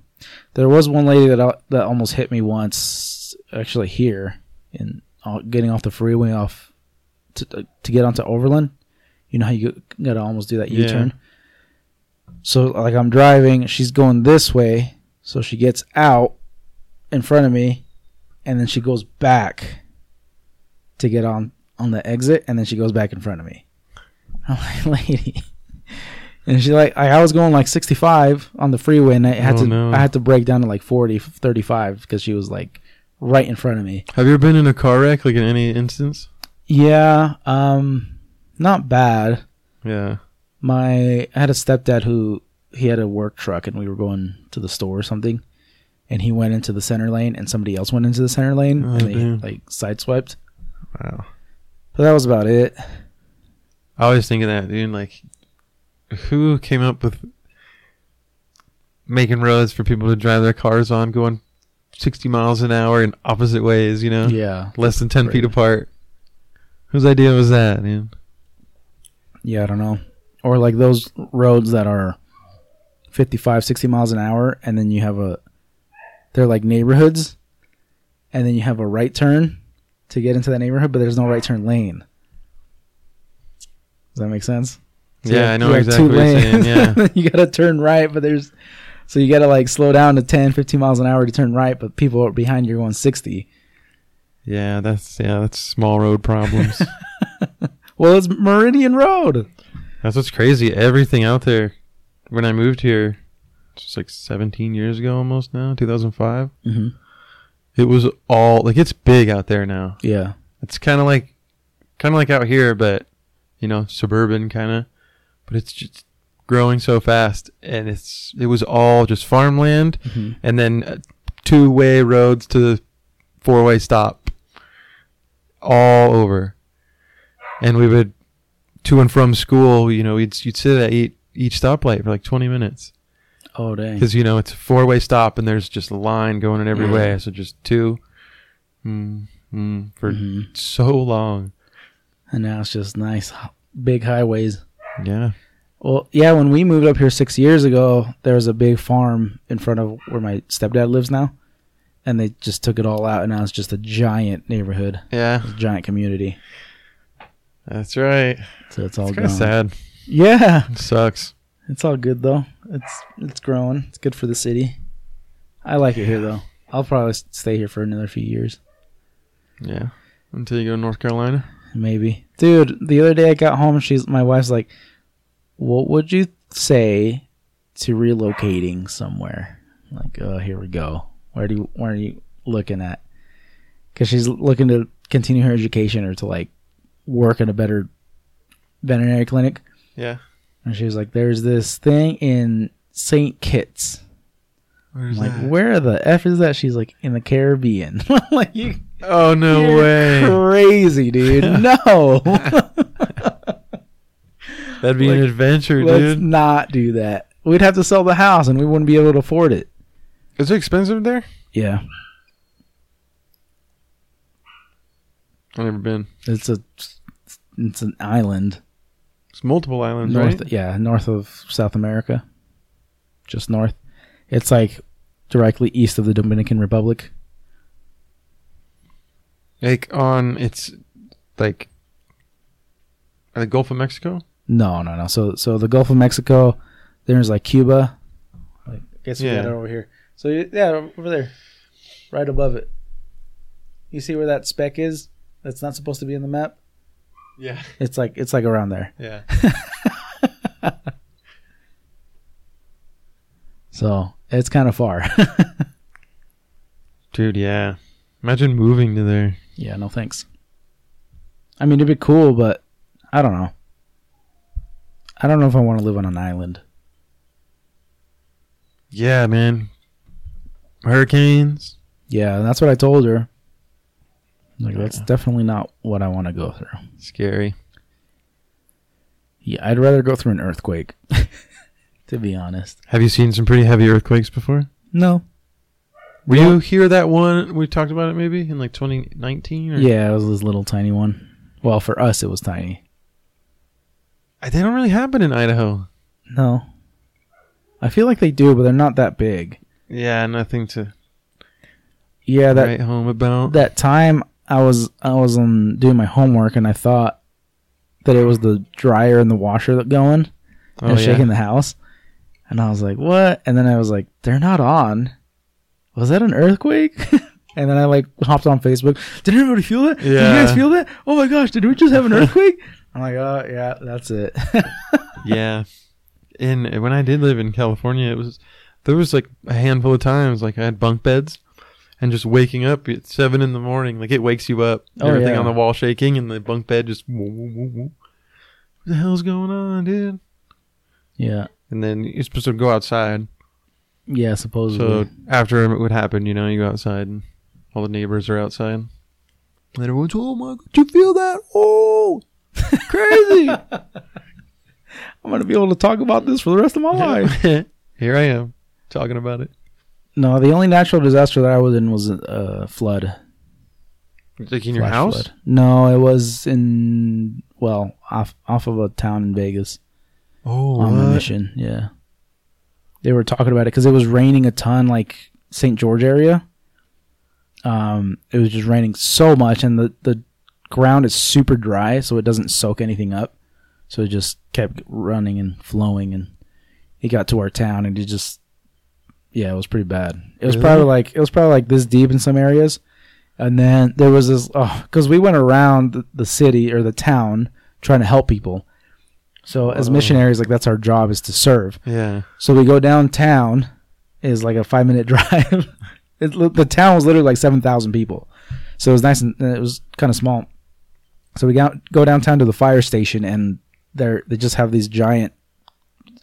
S2: There was one lady that al- that almost hit me once, actually here, in uh, getting off the freeway off to to get onto Overland. You know how you gotta almost do that
S1: U
S2: turn. Yeah. So like I'm driving, she's going this way, so she gets out in front of me, and then she goes back to get on on the exit, and then she goes back in front of me. I'm like, lady. And she like I, I was going like 65 on the freeway and I had
S1: Oh,
S2: to
S1: no.
S2: I had to break down to like 40 35 because she was like right in front of me.
S1: Have you ever been in a car wreck, like in any instance?
S2: Yeah, um not bad.
S1: Yeah.
S2: My I had a stepdad who he had a work truck and we were going to the store or something and he went into the center lane and somebody else went into the center lane
S1: Oh,
S2: and they
S1: damn.
S2: like sideswiped.
S1: Wow.
S2: But that was about it.
S1: I always think of that, dude. Like, who came up with making roads for people to drive their cars on, going 60 miles an hour in opposite ways, you know?
S2: Yeah.
S1: Less than 10 feet apart. Whose idea was that, man?
S2: Yeah, I don't know. Or like those roads that are 55, 60 miles an hour, and then you have a, they're like neighborhoods, and then you have a right turn to get into that neighborhood, but there's no right turn lane. Does that make sense? So
S1: yeah,
S2: have-
S1: I know exactly
S2: two
S1: what you're saying. Yeah.
S2: you gotta turn right, but there's, so you gotta like slow down to 10, 15 miles an hour to turn right, but people are behind you are going 60.
S1: yeah, that's yeah, that's small road problems.
S2: Well, it's Meridian Road.
S1: That's what's crazy. Everything out there when I moved here, it's like 17 years ago almost now, 2005.
S2: Mm-hmm.
S1: It was all like it's big out there now.
S2: Yeah.
S1: It's kind of like, kind of like out here, but you know, suburban kind of. But it's just growing so fast, and it's it was all just farmland,
S2: hmm
S1: and then uh, two-way roads to four-way stop, all over. And we would to and from school. You know, you'd you'd sit at each each stoplight for like 20 minutes
S2: Oh, dang.
S1: because you know it's a four-way stop, and there's just a line going in every
S2: Yeah.
S1: way. So just two, mm, mm, for
S2: Mhm.
S1: so long.
S2: And now it's just nice, big highways.
S1: Yeah.
S2: Well, yeah, when we moved up here six years ago, there was a big farm in front of where my stepdad lives now. And they just took it all out, and now it's just a giant neighborhood,
S1: Yeah.
S2: a giant community.
S1: That's right.
S2: So it's all
S1: It's kind of
S2: gone.
S1: sad.
S2: Yeah,
S1: It sucks.
S2: it's all good though. It's it's growing. It's good for the city. I like it here though. I'll probably stay here for another few years,
S1: Yeah. Until you go to North Carolina.
S2: maybe. Dude, the other day I got home, she's my wife's like, "What would you say to relocating somewhere?" I'm like, oh, here we go. Where do you, where are you looking at? Because she's looking to continue her education or to like work in a better veterinary clinic.
S1: Yeah.
S2: And she was like, "There's this thing in Saint Kitts." I'm
S1: Where's
S2: like, where the f is that? She's like, in the Caribbean. Like, you
S1: Oh no
S2: you're
S1: way.
S2: crazy, dude. No,
S1: That'd be an adventure,
S2: let's
S1: dude.
S2: not do that. We'd have to sell the house, and we wouldn't be able to afford it.
S1: Is it expensive there?
S2: Yeah,
S1: I've never been.
S2: it's a it's an island
S1: It's multiple islands,
S2: north.
S1: right?
S2: Yeah, north of South America, just north. It's like directly east of the Dominican Republic.
S1: Like on it's like the Gulf of Mexico.
S2: No, no, no. So, so the Gulf of Mexico. There's like Cuba. Like, I guess we
S1: Yeah.
S2: got it over here. So yeah, over there, right above it. You see where that speck is? That's not supposed to be in the map.
S1: Yeah.
S2: It's like it's like around there.
S1: Yeah.
S2: So it's kind of far.
S1: Dude, yeah. Imagine moving to there.
S2: Yeah, no thanks. I mean, it'd be cool, but I don't know. I don't know if I want to live on an island.
S1: Yeah, man. Hurricanes.
S2: Yeah, that's what I told her. Like, that's definitely not what I want to go through.
S1: Scary.
S2: Yeah, I'd rather go through an earthquake, to be honest.
S1: Have you seen some pretty heavy earthquakes before?
S2: No.
S1: Were
S2: Well-
S1: you here that one we talked about it maybe in like 2019? Or?
S2: Yeah, it was this little tiny one. Well, for us, it was tiny.
S1: Uh, They don't really happen in Idaho.
S2: No. I feel like they do, but they're not that big.
S1: Yeah, nothing to
S2: Yeah, that
S1: home about.
S2: that time I was I was um, doing my homework and I thought that it was the dryer and the washer that going
S1: oh,
S2: and
S1: yeah.
S2: shaking the house, and I was like, "What?" And then I was like, "They're not on." Was that an earthquake? and then I like hopped on Facebook. Did everybody feel that? Did you
S1: Yeah.
S2: guys feel that? Oh my gosh! Did we just have an earthquake? I'm like, "Oh yeah, that's it."
S1: yeah. And when I did live in California, it was there was like a handful of times like I had bunk beds and just waking up at seven in the morning, like it wakes you up.
S2: Oh,
S1: everything
S2: yeah.
S1: on the wall shaking and the bunk bed just woo, woo, woo, woo. What the hell's going on, dude?
S2: yeah,
S1: And then you're supposed to go outside.
S2: yeah, supposedly.
S1: So after it would happen, you know, you go outside and all the neighbors are outside. And everyone's, like, oh my god, you feel that? Oh, crazy.
S2: I'm gonna be able to talk about this for the rest of my life.
S1: Here I am talking about it.
S2: No, the only natural disaster that I was in was a flood.
S1: Like in your
S2: Flash
S1: house?
S2: flood. No, it was in well off off of a town in Vegas
S1: Oh,
S2: on the mission. Yeah, they were talking about it because it was raining a ton, like St. George area. Um, it was just raining so much, and the the ground is super dry, so it doesn't soak anything up. So it just kept running and flowing, and it got to our town, and it just yeah, it was pretty bad. It was probably like it was probably like this deep in some areas, and then there was this oh, because we went around the, the city or the town trying to help people. So as
S1: Oh.
S2: missionaries, like that's our job is to serve.
S1: Yeah.
S2: So we go downtown, is like a five minute drive. it, the town was literally like seven thousand people, so it was nice and and it was kind of small. So we got, go downtown to the fire station, and they they just have these giant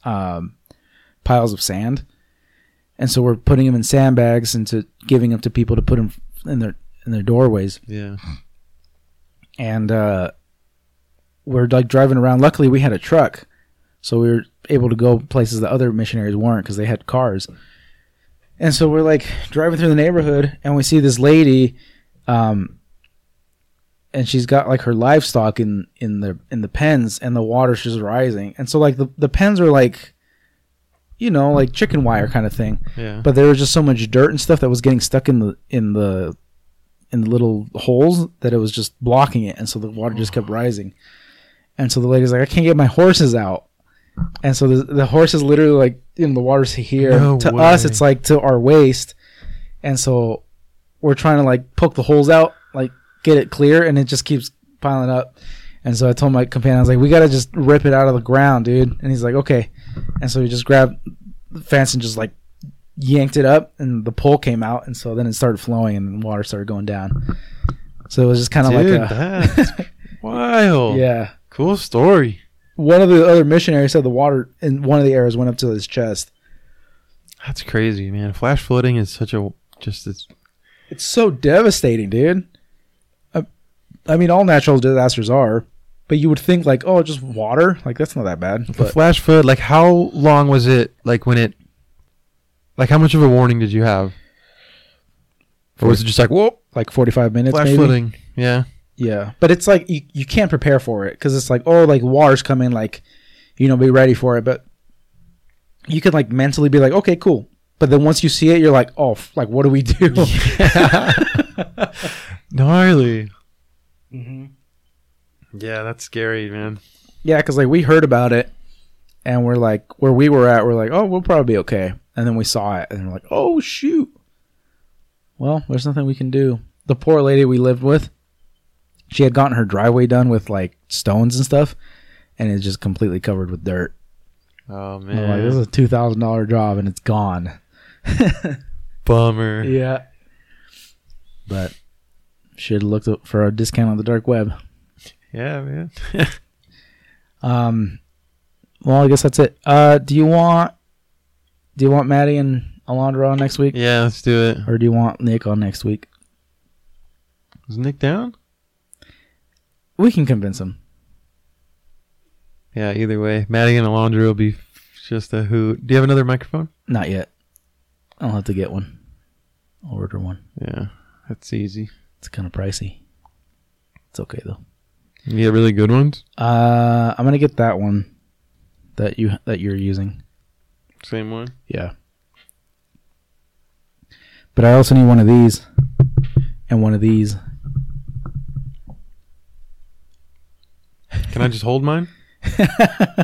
S2: um, piles of sand, and so we're putting them in sandbags and to giving them to people to put them in their in their doorways
S1: Yeah.
S2: and uh, we're like driving around. Luckily, we had a truck, so we were able to go places that other missionaries weren't because they had cars. And so we're like driving through the neighborhood, and we see this lady, um, and she's got like her livestock in in the in the pens, and the water's just rising. And so like the the pens are like, you know, like chicken wire kind of thing.
S1: Yeah.
S2: but there was just so much dirt and stuff that was getting stuck in the in the in the little holes that it was just blocking it and so the water just kept oh. rising. And so the lady's like i can't get my horses out. And so the, the horses literally like you know the water's here.
S1: No
S2: to us it's like to our waist. And so we're trying to like poke the holes out like get it clear and it just keeps piling up and so i told my companion i was like we gotta just rip it out of the ground dude. And he's like okay. And so we just grabbed the fence and just like yanked it up and the pole came out and so then it started flowing and the water started going down. So it was just kind of like a
S1: wild.
S2: yeah.
S1: Cool story.
S2: one of the other missionaries said the water in one of the areas went up to his chest.
S1: That's crazy, man. Flash flooding is such a just it's
S2: it's so devastating dude. I, I mean all natural disasters are but you would think like oh just water like that's not that bad
S1: the
S2: but
S1: flash flood. Like, how long was it? Like when it? Like, how much of a warning did you have? Or was it just like whoa,
S2: like 45 minutes
S1: flash
S2: maybe
S1: flooding? Yeah.
S2: Yeah, but it's like you, you can't prepare for it because it's like oh like water's coming like you know be ready for it, but you could like mentally be like okay cool, but then once you see it you're like oh f- like what do we do? Yeah.
S1: Gnarly.
S2: Mhm.
S1: Yeah, that's scary, man.
S2: Yeah, because like we heard about it and we're like where we were at we're like oh we'll probably be okay, and then we saw it and we're like oh shoot. Well, there's nothing we can do. The poor lady we lived with, she had gotten her driveway done with like stones and stuff, and it's just completely covered with dirt.
S1: Oh
S2: I'm like, this is a two thousand dollar job and it's gone.
S1: bummer.
S2: Yeah. But Should looked for a discount on the dark web.
S1: Yeah, man.
S2: Um, well, I guess that's it. Uh, do you want do you want Maddie and Alondra on next week,
S1: yeah, let's do it.
S2: or do you want Nick on next week?
S1: Is Nick down?
S2: We can convince him.
S1: Yeah, either way. Maddie and Alondra will be just a hoot. Do you have another microphone?
S2: Not yet. I'll have to get one. I'll order one.
S1: Yeah, that's easy.
S2: It's kind of pricey. It's okay though.
S1: You get really good ones?
S2: Uh, I'm gonna get that one that you that you're using.
S1: Same one.
S2: Yeah. But I also need one of these and one of these.
S1: Can I just hold mine?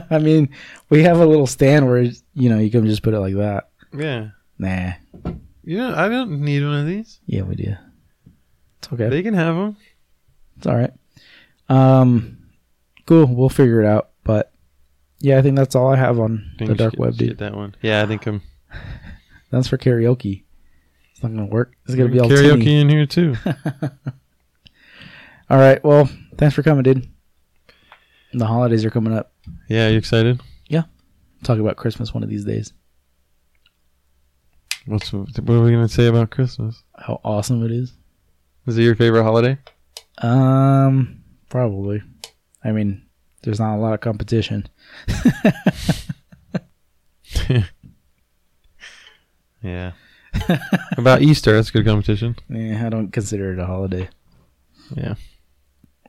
S2: I mean, we have a little stand where you know you can just put it like that.
S1: Yeah.
S2: Nah.
S1: You know, I don't need one of these.
S2: Yeah, we do. It's okay.
S1: They can have them.
S2: It's all right. Um, cool. We'll figure it out. But yeah, I think that's all I have on the dark web, dude.
S1: Get that one. Yeah, I think I'm
S2: That's for karaoke. It's not gonna work. It's gonna be all
S1: karaoke
S2: tinny.
S1: in here too.
S2: All right. Well, thanks for coming, dude. The holidays are coming up.
S1: yeah, you excited? Yeah.
S2: Talk about Christmas one of these days.
S1: What's what are we gonna say about Christmas?
S2: How awesome it is.
S1: Is it your favorite holiday?
S2: Um, probably. I mean, there's not a lot of competition.
S1: Yeah. about Easter, that's good competition.
S2: Yeah, I don't consider it a holiday.
S1: Yeah.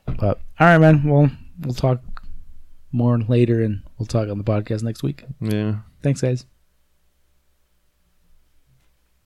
S2: But all right, man. Well, we'll talk more later, and we'll talk on the podcast next week.
S1: Yeah.
S2: Thanks, guys.